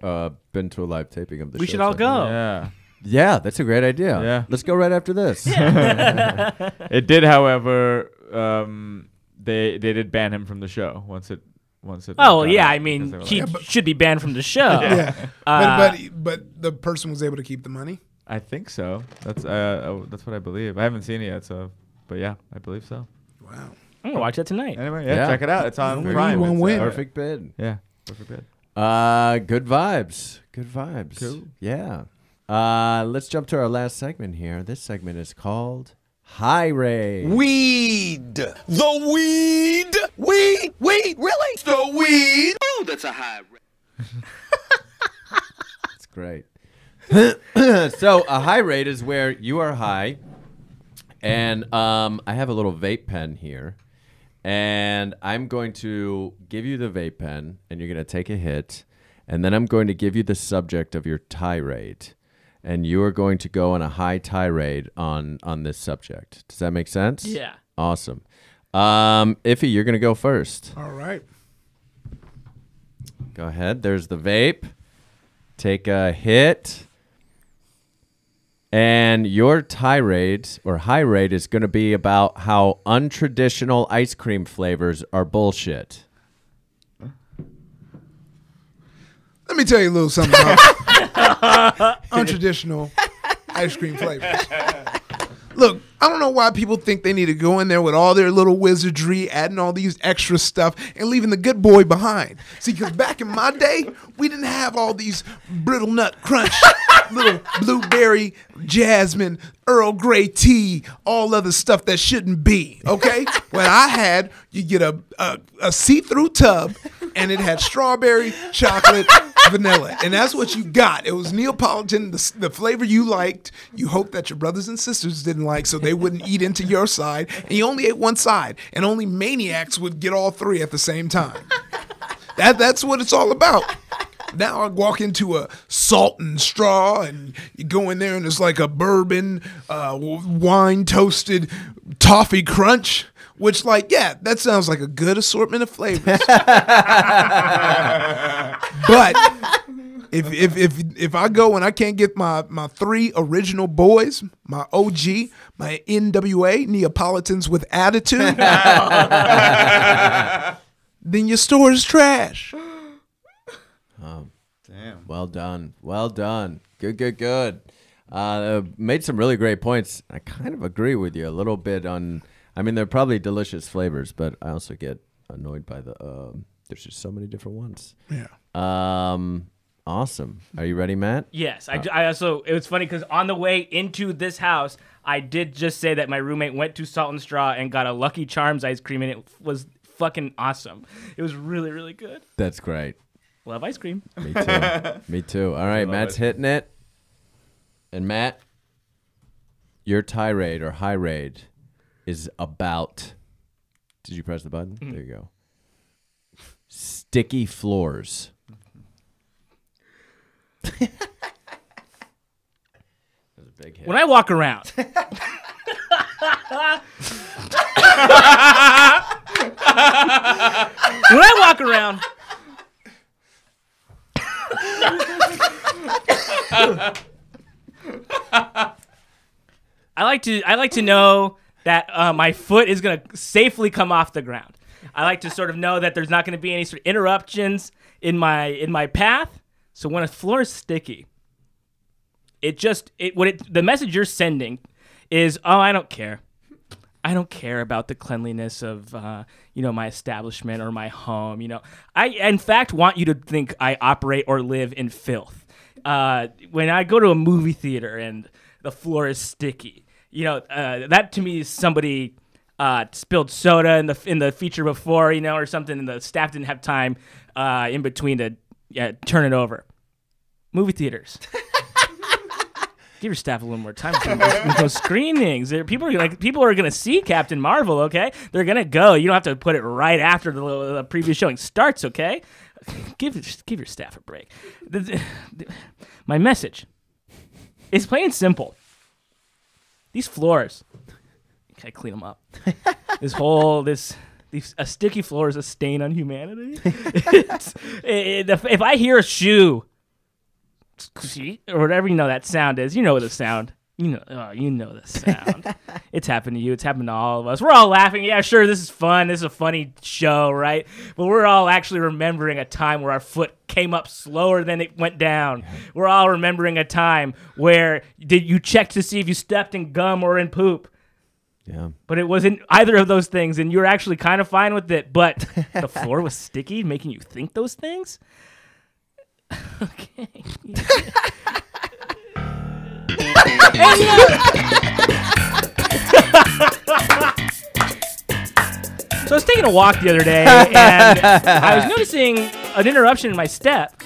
uh, been to a live taping of the we show. should all so- go. Yeah. Yeah, that's a great idea. Yeah. Let's go right after this. it did, however, um, they they did ban him from the show once it once it. Oh got yeah, out, I mean he like- should be banned from the show. Yeah, Uh, but but but the person was able to keep the money. I think so. That's uh, uh, that's what I believe. I haven't seen it yet, so but yeah, I believe so. Wow. I'm gonna watch that tonight. Anyway, yeah, Yeah. check it out. It's on One win, Prime. one win. uh, Perfect bid. Yeah, perfect bid. Uh, good vibes. Good vibes. Cool. Yeah. Uh, let's jump to our last segment here. This segment is called High Ray. Weed. The weed. Weed. Weed. Really? The weed. Oh, that's a high. That's great. so a high rate is where you are high, and um, I have a little vape pen here, and I'm going to give you the vape pen, and you're going to take a hit, and then I'm going to give you the subject of your tirade, and you are going to go on a high tirade on on this subject. Does that make sense? Yeah. Awesome. Um, Ify, you're going to go first. All right. Go ahead. There's the vape. Take a hit. And your tirade or high rate is going to be about how untraditional ice cream flavors are bullshit. Let me tell you a little something about untraditional ice cream flavors. Look, I don't know why people think they need to go in there with all their little wizardry, adding all these extra stuff, and leaving the good boy behind. See, because back in my day, we didn't have all these brittle nut crunch, little blueberry, jasmine, Earl Grey tea, all other stuff that shouldn't be. Okay, what I had, you get a a, a see-through tub, and it had strawberry, chocolate, vanilla, and that's what you got. It was Neapolitan, the, the flavor you liked. You hope that your brothers and sisters didn't like, so they wouldn't eat into your side, and you only ate one side, and only maniacs would get all three at the same time. That that's what it's all about. Now I walk into a salt and straw, and you go in there, and it's like a bourbon, uh, wine toasted toffee crunch. Which, like, yeah, that sounds like a good assortment of flavors. but if if if if I go and I can't get my my three original boys, my OG, my NWA Neapolitans with attitude, then your store is trash. Damn. Well done. Well done. Good, good, good. Uh, made some really great points. I kind of agree with you a little bit on. I mean, they're probably delicious flavors, but I also get annoyed by the. Um, there's just so many different ones. Yeah. Um. Awesome. Are you ready, Matt? Yes, I, uh, I also it was funny because on the way into this house, I did just say that my roommate went to Salt and Straw and got a Lucky Charms ice cream, and it was fucking awesome. It was really really good. That's great. Love ice cream. Me too. Me too. All right, Matt's hitting it. And Matt, your tirade or high raid is about. Did you press the button? Mm-hmm. There you go. Sticky floors. Big hit. When I walk around, when I walk around, I like to I like to know that uh, my foot is gonna safely come off the ground. I like to sort of know that there's not gonna be any sort of interruptions in my in my path. So when a floor is sticky, it just it what it the message you're sending is oh I don't care. I don't care about the cleanliness of uh, you know my establishment or my home. You know, I in fact want you to think I operate or live in filth. Uh, when I go to a movie theater and the floor is sticky, you know uh, that to me is somebody uh, spilled soda in the in the feature before, you know, or something, and the staff didn't have time uh, in between to yeah, turn it over. Movie theaters. Give your staff a little more time with those, screenings. There- People are like people are gonna see Captain Marvel. Okay, they're gonna go. You don't have to put it right after the, the previous showing starts. Okay, give give your staff a break. The- the- my message is plain and simple. These floors, can I clean them up? this whole this. A sticky floor is a stain on humanity. It- if, if I hear a shoe or whatever you know that sound is. You know the sound. You know, oh, you know the sound. it's happened to you. It's happened to all of us. We're all laughing. Yeah, sure, this is fun. This is a funny show, right? But we're all actually remembering a time where our foot came up slower than it went down. We're all remembering a time where did you check to see if you stepped in gum or in poop Yeah. but it wasn't either of those things, and you were actually kind of fine with it. But the floor was sticky, making you think those things. okay. so I was taking a walk the other day, and I was noticing an interruption in my step.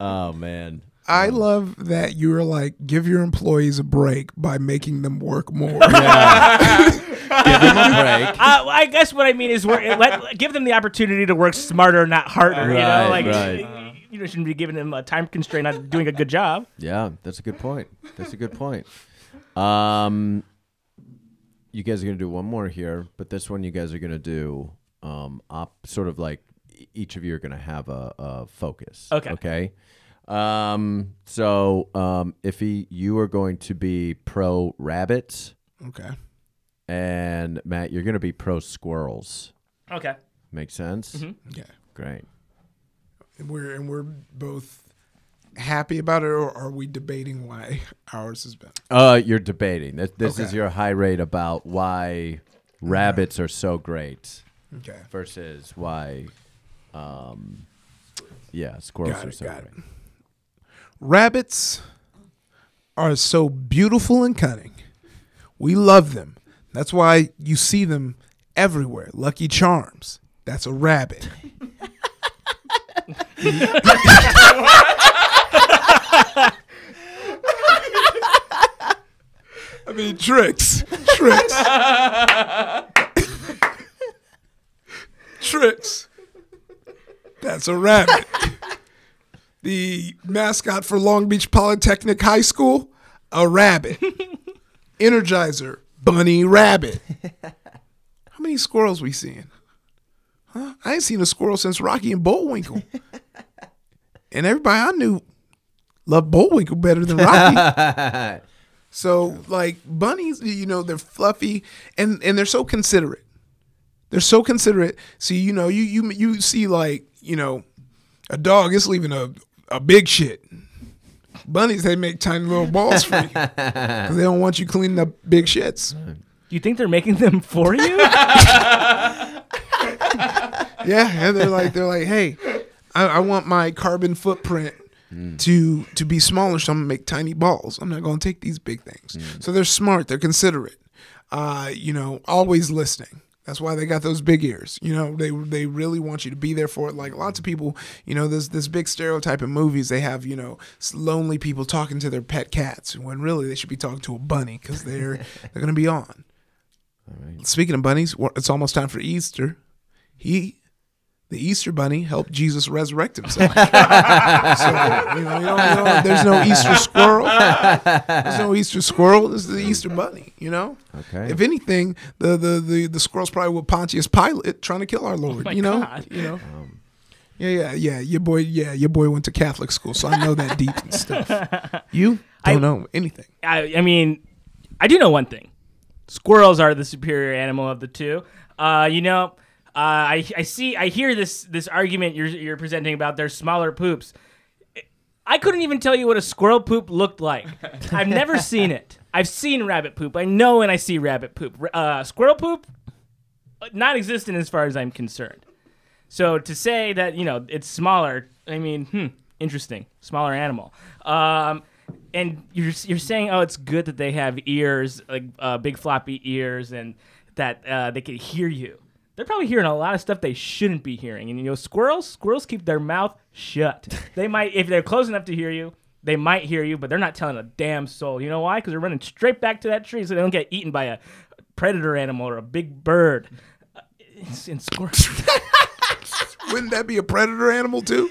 Oh man. I love that you were like, give your employees a break by making them work more. Give him a break. Uh, I guess what I mean is, work, let, give them the opportunity to work smarter, not harder. you know, like right. you know, shouldn't be giving them a time constraint on doing a good job. Yeah, that's a good point. That's a good point. Um, you guys are gonna do one more here, but this one you guys are gonna do um, op, sort of like each of you are gonna have a, a focus. Okay. Okay. Um, so um, Ify, you are going to be pro rabbits, okay. and Matt, you're gonna be pro squirrels. Okay. Make sense? Yeah. Great. And we're and we're both happy about it, or are we debating why ours has been? Uh, you're debating. This, this is Okay. your high rate about why rabbits are so great Okay. versus why, um, yeah, squirrels Got are it, so got great. It. Rabbits are so beautiful and cunning. We love them. That's why you see them everywhere. Lucky Charms. That's a rabbit. I mean, Trix. Trix. Trix. That's a rabbit. The mascot for Long Beach Polytechnic High School, a rabbit. Energizer, bunny rabbit. How many squirrels we seeing? Huh? I ain't seen a squirrel since Rocky and Bullwinkle. and everybody I knew loved Bullwinkle better than Rocky. So like bunnies, you know, they're fluffy and and they're so considerate. They're so considerate. See, you know, you you you see like you know, a dog is leaving a a big shit. Bunnies they make tiny little balls for you because they don't want you cleaning up big shits. You think they're making them for you? Yeah, and they're like they're like, hey, I, I want my carbon footprint to to be smaller, so I'm gonna make tiny balls. I'm not gonna take these big things. So they're smart, they're considerate. Uh, you know, always listening. That's why they got those big ears. You know, they they really want you to be there for it. Like lots of people, you know, there's this big stereotype in movies. They have you know lonely people talking to their pet cats when really they should be talking to a bunny because they're they're gonna be on. Speaking of bunnies, it's almost time for Easter. He, the Easter bunny, helped Jesus resurrect himself. so, you know, you know, you know, there's no Easter squirrel. There's no Easter squirrel. This is the Easter bunny. You know. Okay. If anything, the the the, the squirrel's probably with Pontius Pilate trying to kill our Lord. my you know. God. You know. yeah, yeah, yeah. Your boy, yeah, your boy went to Catholic school, so I know that deep and stuff. You don't I- know anything. I, I mean, I do know one thing: squirrels are the superior animal of the two. Uh, you know, uh, I I see, I hear this this argument you're you're presenting about their smaller poops. I couldn't even tell you what a squirrel poop looked like. I've never seen it. I've seen rabbit poop. I know when I see rabbit poop. Uh, squirrel poop, uh, not existent as far as I'm concerned. So to say that you know it's smaller, I mean, hmm, interesting, smaller animal. Um, and you're you're saying, oh, it's good that they have ears, like uh, big floppy ears, and that uh, they can hear you. They're probably hearing a lot of stuff they shouldn't be hearing. And you know, squirrels, squirrels keep their mouth shut. they might, if they're close enough to hear you, they might hear you, but they're not telling a damn soul. You know why? Because they're running straight back to that tree so they don't get eaten by a predator animal or a big bird. Uh, it's, and squirrels. Wouldn't that be a predator animal too?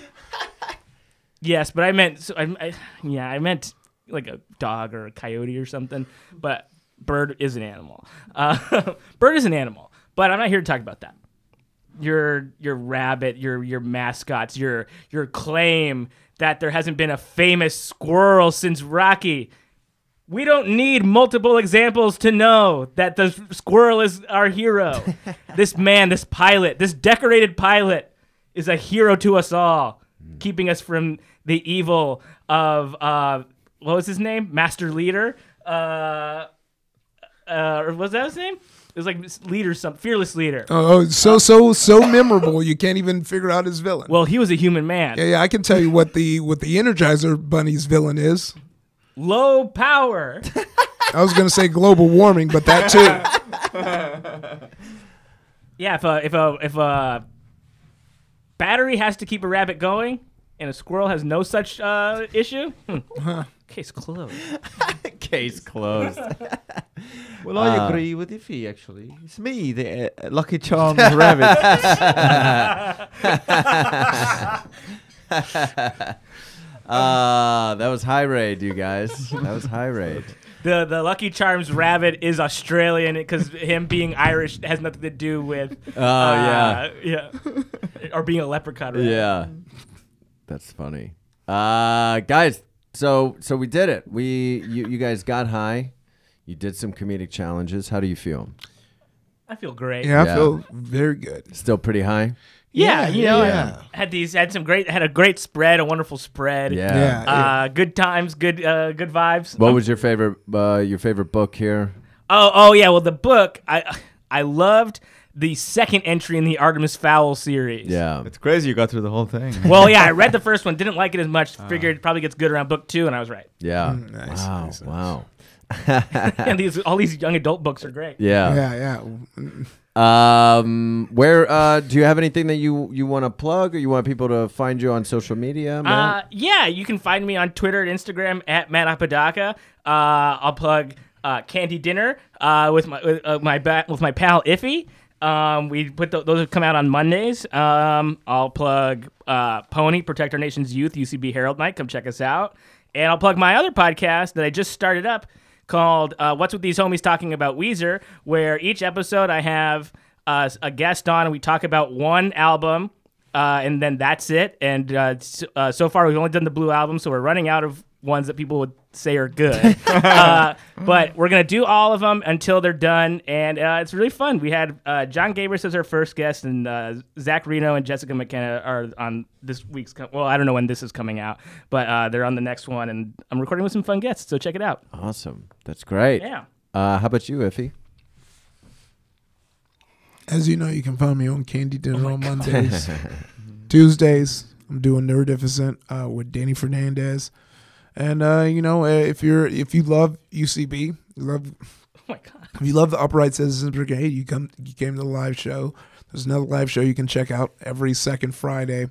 Yes, but I meant so I, I yeah, I meant like a dog or a coyote or something. But bird is an animal. Uh, bird is an animal, but I'm not here to talk about that. your your rabbit, your your mascots, your your claim that there hasn't been a famous squirrel since Rocky. We don't need multiple examples to know that the squirrel is our hero. this man, this pilot, this decorated pilot is a hero to us all, keeping us from the evil of uh, what was his name? Master Leader. Uh, uh, or was that his name? It was like leader, some fearless leader. Oh, oh, so so so memorable. You can't even figure out his villain. Well, he was a human man. yeah, yeah. I can tell you what the what the Energizer Bunny's villain is. Low power. I was gonna say global warming, but that too. yeah, if a if a if a battery has to keep a rabbit going and a squirrel has no such uh, issue, hmm. Case closed. Case closed. Well, I Uh, agree with Ify, actually. It's me, the uh, Lucky Charms rabbit. Uh, that was high raid, you guys. That was high raid. The the Lucky Charms rabbit is Australian because him being Irish has nothing to do with. Oh, uh, yeah, or being a leprechaun. Rabbit. Yeah, that's funny. Uh, guys, so so we did it. We you you guys got high. You did some comedic challenges. How do you feel? I feel great. Yeah, I Yeah. feel very good. Still pretty high. Yeah, Yeah, you know, yeah. had these had some great had a great spread, a wonderful spread. Yeah. Yeah. Uh, good times, good uh, good vibes. What was your favorite uh, your favorite book here? Oh, oh yeah. Well, the book I I loved the second entry in the Artemis Fowl series. Yeah. it's crazy you got through the whole thing. Well, yeah, I read the first one, didn't like it as much. Figured it probably gets good around book two, and I was right. Yeah. Mm, nice, wow. nice, nice. Wow. and these all these young adult books are great. Yeah. Yeah, yeah. Um, where uh, do you have anything that you you want to plug, or you want people to find you on social media? Uh, yeah, you can find me on Twitter and Instagram at Matt Apodaca. Uh, I'll plug uh, Candy Dinner uh, with my with, uh, my ba- with my pal Ify. Um, we put th- those come out on Mondays. Um, I'll plug uh, Pony Protect Our Nation's Youth UCB Herald Night. Come check us out. And I'll plug my other podcast that I just started up called uh, "What's with These Homies Talking About Weezer," where each episode I have uh, a guest on and we talk about one album uh, and then that's it. And uh, so, uh, so far, we've only done the Blue album, so we're running out of ones that people would say are good. uh, but we're gonna do all of them until they're done, and uh, it's really fun. We had uh, John Gabrus as our first guest, and uh, Zach Reino and Jessica McKenna are on this week's. Com- well, I don't know when this is coming out, but uh, they're on the next one, and I'm recording with some fun guests. So check it out. awesome. That's great. Yeah. Uh, how about you, Ify? As you know, you can find me on Candy Oh Dinner on Mondays. Tuesdays, I'm doing Nerdificent uh, with Danny Fernandez. And uh, you know, uh, if you're if you love UCB, you love Oh my god. if you love the Upright Citizens Brigade, you come you came to the live show. There's another live show you can check out every second Friday.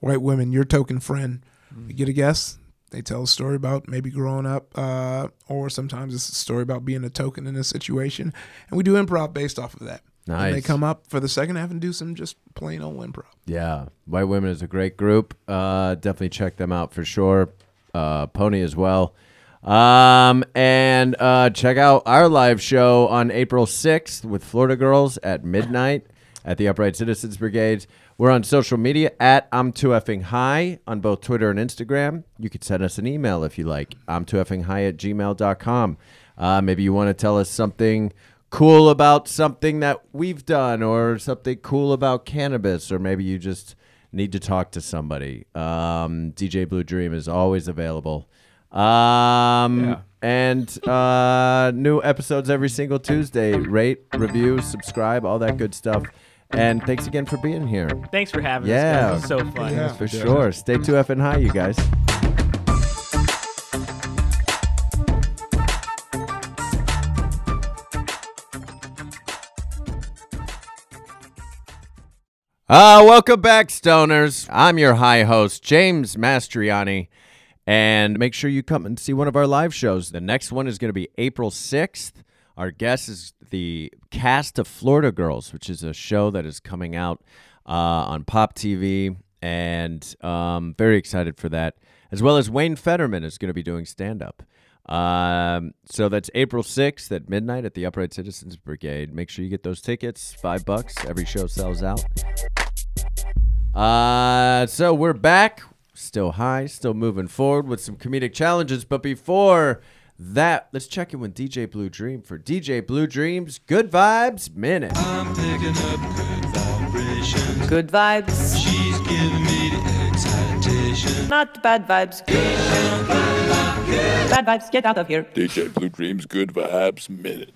White women, your token friend. You get a guest. They tell a story about maybe growing up, uh, or sometimes it's a story about being a token in a situation, and we do improv based off of that. And they come up for the second half and do some just plain old improv. Yeah, White Women is a great group. Uh, definitely check them out for sure. Uh, Pony as well. Um, and uh, check out our live show on April 6th with Florida Girls at midnight at the Upright Citizens Brigade. We're on social media at I'm 2 effing high on both Twitter and Instagram. You could send us an email if you like. I'm 2 effing high at gmail.com. Uh, maybe you want to tell us something cool about something that we've done or something cool about cannabis, or maybe you just need to talk to somebody. Um, DJ Blue Dream is always available. Um, And uh, new episodes every single Tuesday. Rate, review, subscribe, all that good stuff. And thanks again for being here. Thanks for having Yeah. us. guys. It was so fun. Yeah. For sure. Stay 2F and high, you guys. Uh, welcome back, stoners. I'm your high host, James Mastriani. And make sure you come and see one of our live shows. The next one is going to be April 6th. Our guest is the cast of Florida Girls, which is a show that is coming out uh, on Pop TV. And um, very excited for that. As well as Wayne Federman is going to be doing stand up. Um, so that's April 6th at midnight at the Upright Citizens Brigade. Make sure you get those tickets. Five bucks. Every show sells out. Uh, so we're back. Still high, still moving forward with some comedic challenges. But before that, let's check in with DJ Blue Dream for DJ Blue Dream's Good Vibes Minute. I'm picking up good vibrations. Good vibes, She's giving me the excitation. not bad vibes. Bad vibes, get out of here. DJ Blue Dreams Good Vibes Minute.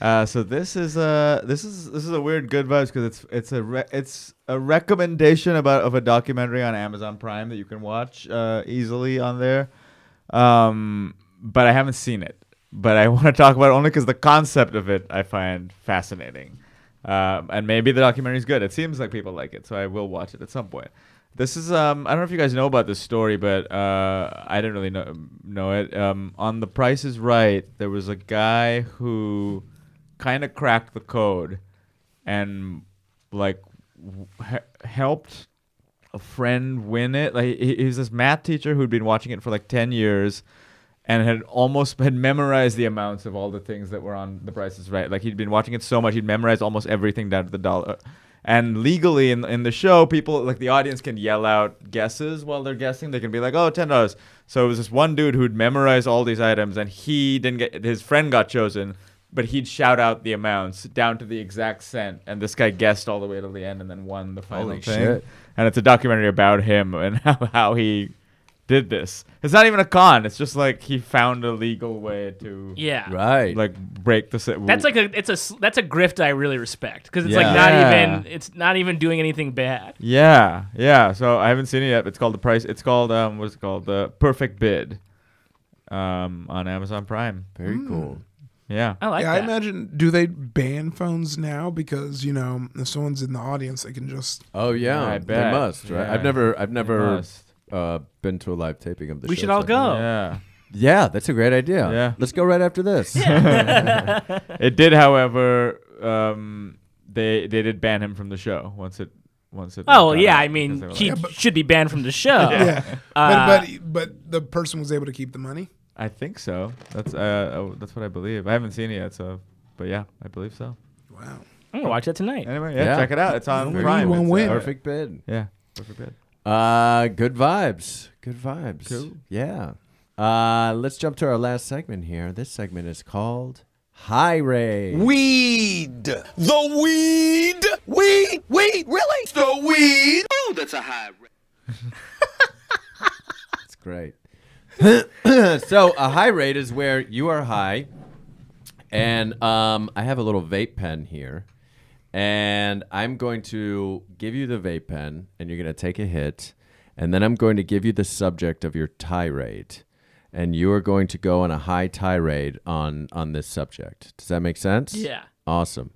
Uh, so this is a this is this is a weird good vibes because it's it's a re- it's a recommendation about of a documentary on Amazon Prime that you can watch uh, easily on there. Um, but I haven't seen it. But I want to talk about it only because the concept of it I find fascinating. Um, and maybe the documentary is good. It seems like people like it, so I will watch it at some point. This is um I don't know if you guys know about this story, but uh I didn't really know know it. Um on The Price is Right, there was a guy who kind of cracked the code and like he- helped a friend win it. Like he, was this math teacher who'd been watching it for like 10 years and had almost had memorized the amounts of all the things that were on The Price is Right. Like he'd been watching it so much, he'd memorized almost everything down to the dollar. And legally in in the show, people like the audience can yell out guesses while they're guessing. They can be like, "Oh, ten dollars." So it was this one dude who'd memorized all these items, and he didn't get his friend got chosen, but he'd shout out the amounts down to the exact cent, and this guy guessed all the way to the end and then won the final Holy thing. shit. And it's a documentary about him and how, how he did this. It's not even a con. It's just like he found a legal way to Yeah. Right. like break the. si- That's like a it's a that's a grift I really respect because it's Yeah. like not Yeah. even it's not even doing anything bad. Yeah, yeah. So I haven't seen it yet. It's called the price. It's called um, what's it called? The Perfect Bid, um, on Amazon Prime. Very cool. Yeah. I like yeah, that. I imagine. Do they ban phones now? Because you know, if someone's in the audience, they can just. Oh yeah, I they must, right? Yeah. I've never, I've never uh, been to a live taping of the we show. should all so- go. Yeah. Yeah, that's a great idea. Yeah. let's go right after this. It did, however, um, they they did ban him from the show once it once it. Oh got yeah, out I because mean they were he like- should be banned from the show. Yeah, Uh, but but but the person was able to keep the money. I think so. That's uh, oh, that's what I believe. I haven't seen it yet, so but yeah, I believe so. Wow. I'm gonna watch that tonight. Anyway, yeah, Yeah. check it out. It's on Very Prime. good. It's, Win. uh, Perfect bid. Yeah, perfect bid. Uh, good vibes. Good vibes. Cool. Yeah. Uh, let's jump to our last segment here. This segment is called High Ray. Weed. The weed. Weed. Weed. Really? The weed. Oh, that's a high. That's great. so a high rate is where you are high, and um, I have a little vape pen here, and I'm going to give you the vape pen, and you're going to take a hit, and then I'm going to give you the subject of your tirade, and you are going to go on a high tirade on on this subject. Does that make sense? Yeah. Awesome.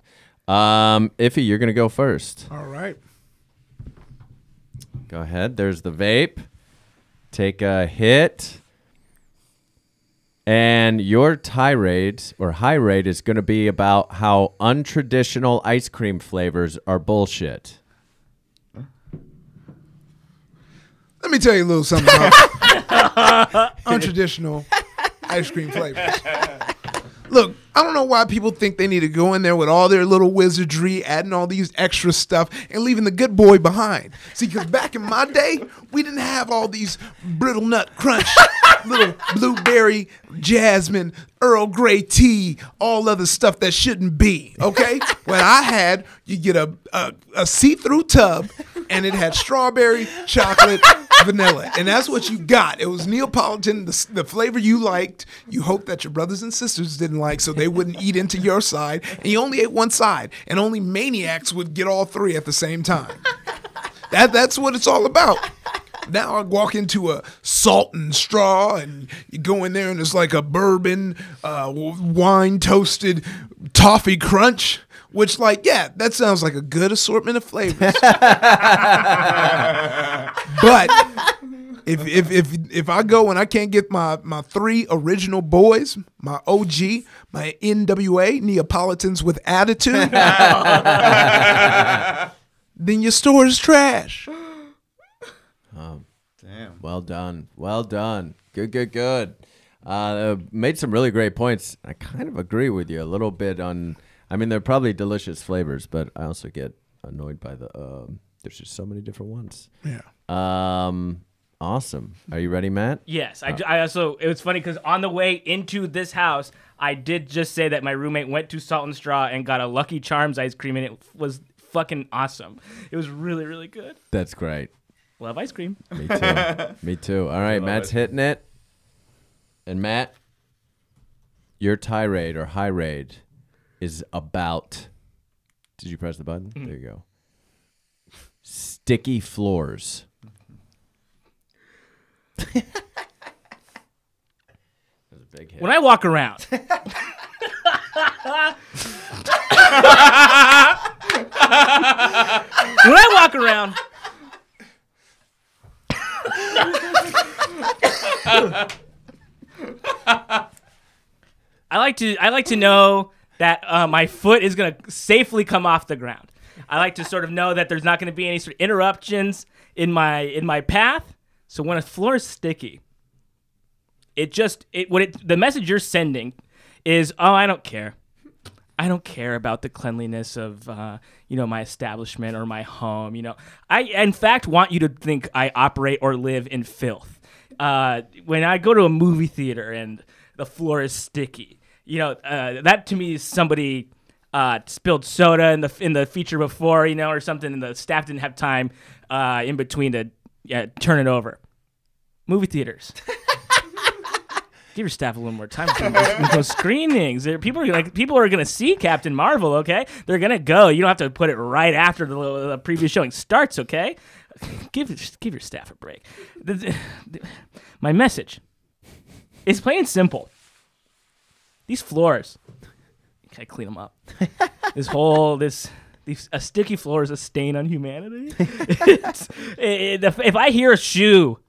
Um, Ify, you're going to go first. All right. Go ahead. There's the vape. Take a hit. And your tirade or high rate is going to be about how untraditional ice cream flavors are bullshit. Let me tell you a little something about untraditional ice cream flavors. Look, I don't know why people think they need to go in there with all their little wizardry, adding all these extra stuff, and leaving the good boy behind. See, because back in my day, we didn't have all these brittle nut crunch, little blueberry, jasmine, Earl Grey tea, all other stuff that shouldn't be. Okay, what I had, you get a a, a see-through tub, and it had strawberry, chocolate, vanilla, and that's what you got. It was Neapolitan, the, the flavor you liked. You hoped that your brothers and sisters didn't like, so they wouldn't eat into your side, and you only ate one side, and only maniacs would get all three at the same time. That that's what it's all about. Now I walk into a salt and straw, and you go in there, and it's like a bourbon, uh, wine toasted toffee crunch. Which, like, yeah, that sounds like a good assortment of flavors. but if if if if I go and I can't get my my three original boys, my OG, my NWA Neapolitans with attitude, then your store is trash. Damn. Well done. Well done. Good, good, good. Uh, made some really great points. I kind of agree with you a little bit on. I mean, they're probably delicious flavors, but I also get annoyed by the. Um, there's just so many different ones. Yeah. Um. Awesome. Are you ready, Matt? Yes, I, I also it was funny because on the way into this house, I did just say that my roommate went to Salt and Straw and got a Lucky Charms ice cream, and it was fucking awesome. It was really really good. That's great. Love ice cream. Me too. Me too. All right, Matt's hitting it. And Matt, your tirade or high raid is about. Did you press the button? Mm-hmm. There you go. Sticky floors. That's a big hit. When I walk around, when I walk around, I like to I like to know that uh, my foot is gonna safely come off the ground. I like to sort of know that there's not gonna be any sort of interruptions in my in my path. So when a floor is sticky, it just it what it the message you're sending is oh I don't care. I don't care about the cleanliness of uh, you know my establishment or my home. You know, I in fact want you to think I operate or live in filth. Uh, when I go to a movie theater and the floor is sticky, you know uh, that to me is somebody uh, spilled soda in the in the feature before, you know, or something, and the staff didn't have time uh, in between to yeah, turn it over. Movie theaters. Give your staff a little more time with those- screenings. People are like people are gonna see Captain Marvel. Okay, they're gonna go. You don't have to put it right after the, the previous showing starts. Okay, give give your staff a break. The- the- my message is plain and simple. These floors, I clean them up. this whole this. These, a sticky floor is a stain on humanity. It's- it- if, if I hear a shoe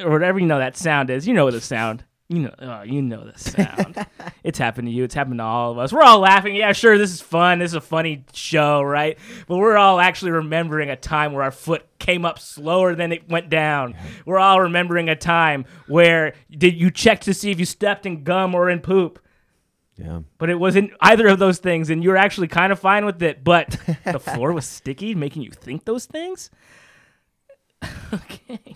or whatever you know that sound is. You know what the sound. You know, oh, you know the sound. it's happened to you. It's happened to all of us. We're all laughing. Yeah, sure, this is fun. This is a funny show, right? But we're all actually remembering a time where our foot came up slower than it went down. We're all remembering a time where did you check to see if you stepped in gum or in poop. Yeah. But it wasn't either of those things, and you were actually kind of fine with it. But the floor was sticky, making you think those things. okay.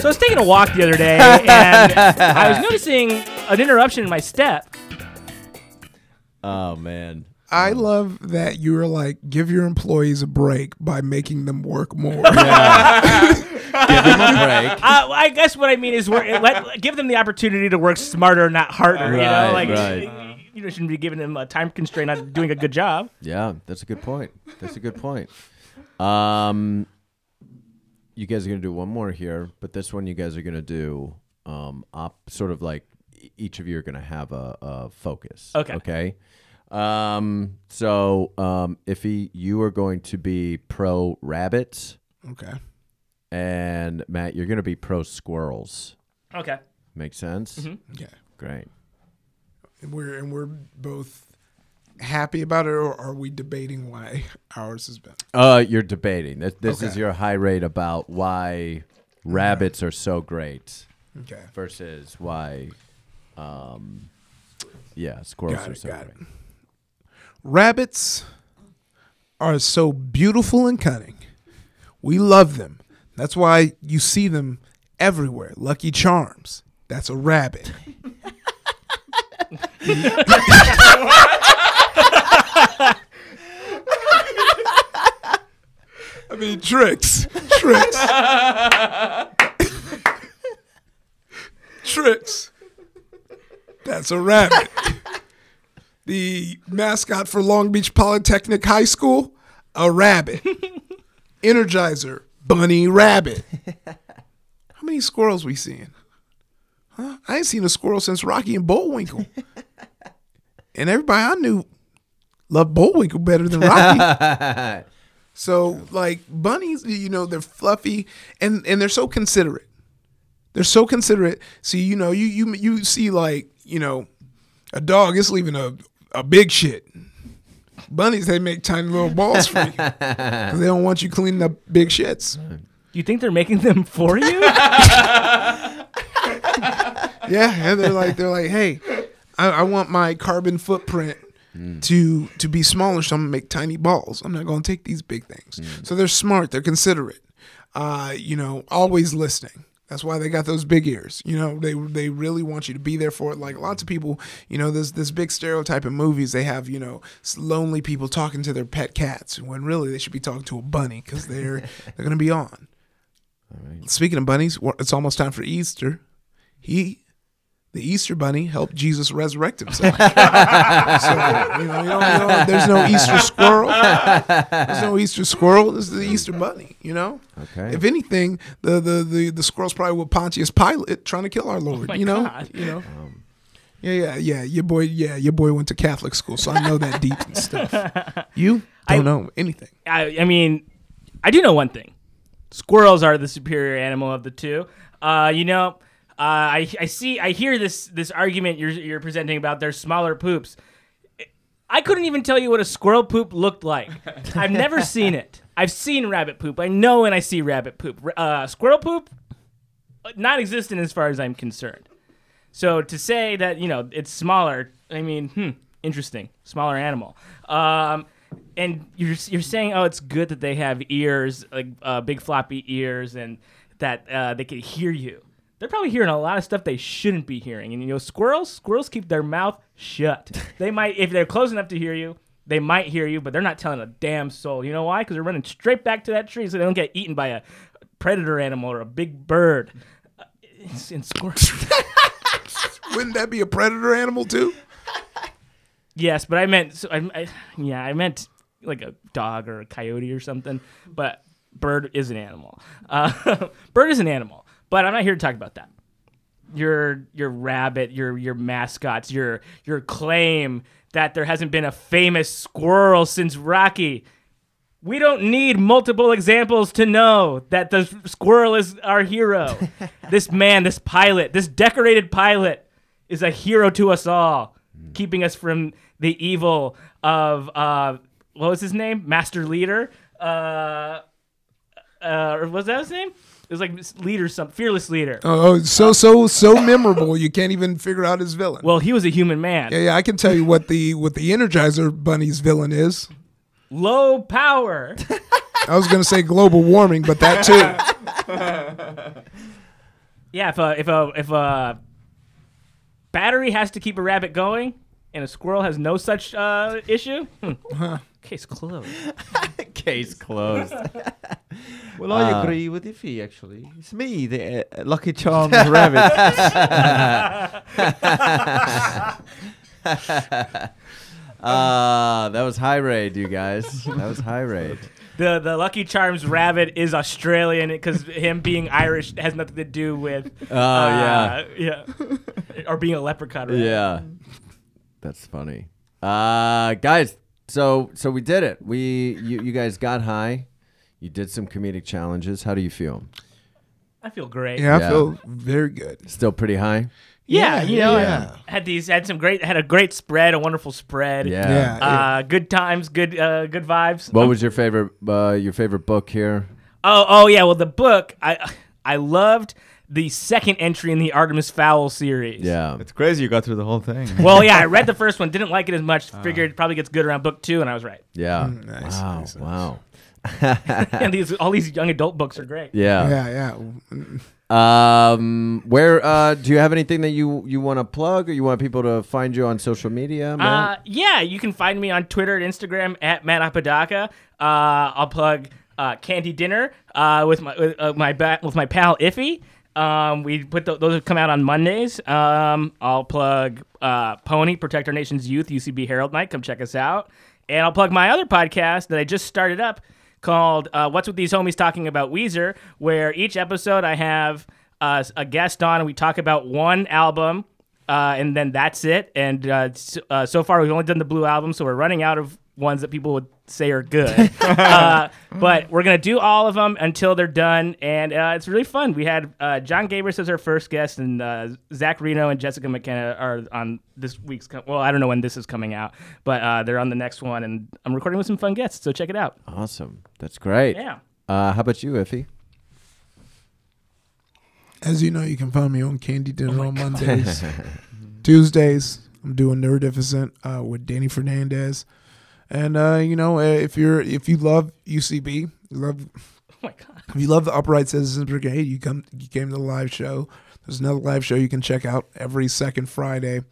So I was taking a walk the other day, and I was noticing an interruption in my step. Oh man. I love that you're like give your employees a break by making them work more. Give them a break. Uh, I guess what I mean is, work, let, give them the opportunity to work smarter, not harder. you know, Right, like right. You know, shouldn't be giving them a time constraint on doing a good job. Yeah, that's a good point. That's a good point. Um, you guys are gonna do one more here, but this one you guys are gonna do um, op, sort of like each of you are gonna have a, a focus. Okay. Okay. Um, so um, Ify, you are going to be pro rabbits, okay. and Matt, you're gonna be pro squirrels. Okay. Make sense? Mm-hmm. Yeah. Great. And we're and we're both happy about it, or are we debating why ours has been? Uh, you're debating. This, this is your high rate about why rabbits are so great. Okay. Versus why, um, yeah, squirrels are it, so great. Rabbits are so beautiful and cunning. We love them. That's why you see them everywhere. Lucky Charms. That's a rabbit. I mean, Trix. Trix. Trix. That's a rabbit. The mascot for Long Beach Polytechnic High School, a rabbit. Energizer, bunny rabbit. How many squirrels we seeing? Huh? I ain't seen a squirrel since Rocky and Bullwinkle. And everybody I knew loved Bullwinkle better than Rocky. so like bunnies, you know, they're fluffy and and they're so considerate. They're so considerate. See, you know, you you you see like, you know, a dog is leaving a, a big shit. Bunnies, they make tiny little balls for you 'Cause they don't want you cleaning up big shits. You think they're making them for you? Yeah, and they're like they're like, hey, I, I want my carbon footprint to to be smaller, so I'm gonna make tiny balls. I'm not gonna take these big things. So they're smart, they're considerate. Uh, you know, always listening. That's why they got those big ears. You know, they they really want you to be there for it. Like lots of people, you know, there's this big stereotype in movies. They have you know lonely people talking to their pet cats when really they should be talking to a bunny because they're they're gonna be on. Speaking of bunnies, it's almost time for Easter. He the Easter bunny helped Jesus resurrect himself. so, you know, you know, you know, there's no Easter squirrel. There's no Easter squirrel. This is the Easter bunny, you know? Okay. If anything, the the the, the squirrel's probably with Pontius Pilate trying to kill our Lord, my you know? God. You know? yeah, yeah, yeah. Your boy, yeah, your boy went to Catholic school, so I know that deep and stuff. You don't I- know anything. I, I mean, I do know one thing: squirrels are the superior animal of the two. Uh, you know, I I see, I hear this this argument you're you're presenting about their smaller poops. I couldn't even tell you what a squirrel poop looked like. I've never seen it. I've seen rabbit poop. I know when I see rabbit poop. Uh, squirrel poop, not existent as far as I'm concerned. So to say that you know it's smaller, I mean, hmm, interesting, smaller animal. Um, and you're you're saying, oh, it's good that they have ears, like uh, big floppy ears, and that uh, they can hear you. They're probably hearing a lot of stuff they shouldn't be hearing. And you know, squirrels, squirrels keep their mouth shut. they might, if they're close enough to hear you, they might hear you, but they're not telling a damn soul. You know why? Because they're running straight back to that tree so they don't get eaten by a predator animal or a big bird. Uh, it's in squirrels. Wouldn't that be a predator animal too? Yes, but I meant so I, I, yeah, I meant like a dog or a coyote or something. But bird is an animal. Uh, bird is an animal, but I'm not here to talk about that. Your your rabbit, your your mascots, your your claim that there hasn't been a famous squirrel since Rocky. We don't need multiple examples to know that the squirrel is our hero. this man, this pilot, this decorated pilot is a hero to us all, keeping us from the evil of uh, what was his name? Master Leader. Uh, uh, or was that his name? It was like leader, some fearless leader. Oh, oh, so so so memorable. You can't even figure out his villain. Well, he was a human man. Yeah, yeah, I can tell you what the what the Energizer Bunny's villain is. Low power. I was gonna say global warming, but that too. Yeah, if a if a if a battery has to keep a rabbit going and a squirrel has no such uh, issue, hmm. Case closed. Case closed. Well, I Uh, agree with Ify, actually. It's me, the uh, Lucky Charms rabbit. uh, that was high raid, you guys. That was high raid. The the Lucky Charms rabbit is Australian because him being Irish has nothing to do with. Oh, yeah. yeah, or being a leprechaun. Rabbit. Yeah, that's funny. Uh, guys, so so we did it. We you you guys got high. You did some comedic challenges. How do you feel? I feel great. Yeah, I Yeah. feel very good. Still pretty high. Yeah, Yeah, you know, yeah. I had these had some great had a great spread, a wonderful spread. Yeah. Yeah, Uh, good times, good uh, good vibes. What was your favorite uh, your favorite book here? Oh, oh yeah. Well, the book I I loved the second entry in the Artemis Fowl series. Yeah. it's crazy you got through the whole thing. Well, yeah, I read the first one, didn't like it as much. Figured it probably gets good around book two, and I was right. Yeah. Mm, nice, wow. nice, nice. Wow. and these all these young adult books are great. Yeah. Yeah, yeah. Um, where uh, do you have anything that you you want to plug, or you want people to find you on social media? Uh, yeah, you can find me on Twitter and Instagram at Matt Apodaca. Uh, I'll plug uh, Candy Dinner uh, with my with, uh, my ba- with my pal Ify. Um, we put th- those come out on Mondays. Um, I'll plug uh, Pony Protect Our Nation's Youth UCB Herald Night. Come check us out. And I'll plug my other podcast that I just started up called uh, "What's with These Homies Talking About Weezer," where each episode I have uh, a guest on and we talk about one album uh, and then that's it. And uh, so, uh, so far, we've only done the Blue album, so we're running out of ones that people would say are good. uh, but we're gonna do all of them until they're done, and uh, it's really fun. We had uh, John Gabrus as our first guest, and uh, Zach Reino and Jessica McKenna are on this week's. Com- well, I don't know when this is coming out, but uh, they're on the next one, and I'm recording with some fun guests. So check it out. Awesome. That's great. Yeah. Uh, how about you, Ify? As you know, you can find me on Candy Dinner on Mondays. Tuesdays, I'm doing Nerdificent uh, with Danny Fernandez. And uh, you know, uh, if you're if you love UCB, you love Oh my god. if you love the Upright Citizens Brigade, you come you came to the live show. There's another live show you can check out every second Friday.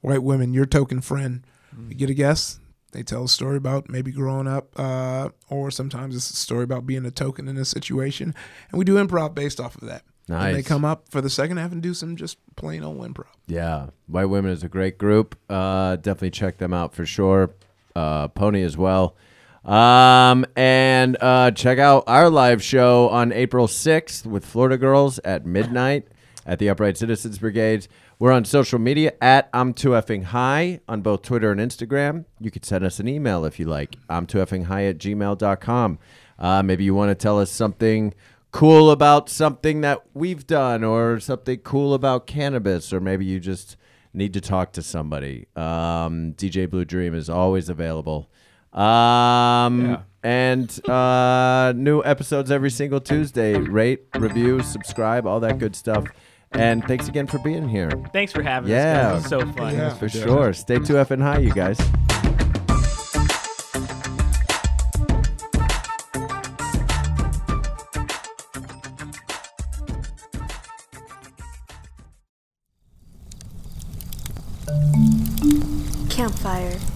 White women, your token friend. You get a guest. They tell a story about maybe growing up, uh, or sometimes it's a story about being a token in a situation, and we do improv based off of that. Nice. And they come up for the second half and do some just plain old improv. Yeah, White Women is a great group. Uh, definitely check them out for sure. Uh, Pony as well. Um, and uh, check out our live show on April 6th with Florida Girls at midnight at the Upright Citizens Brigade. We're on social media at I'm 2effing high on both Twitter and Instagram. You could send us an email if you like. I'm 2effing high at gmail.com. Uh, maybe you want to tell us something cool about something that we've done or something cool about cannabis, or maybe you just need to talk to somebody. Um, DJ Blue Dream is always available. Um, And uh, new episodes every single Tuesday. Rate, review, subscribe, all that good stuff. And thanks again for being here. Thanks for having Yeah. us. guys. It was so fun. For sure. Stay 2F and high, you guys. Campfire.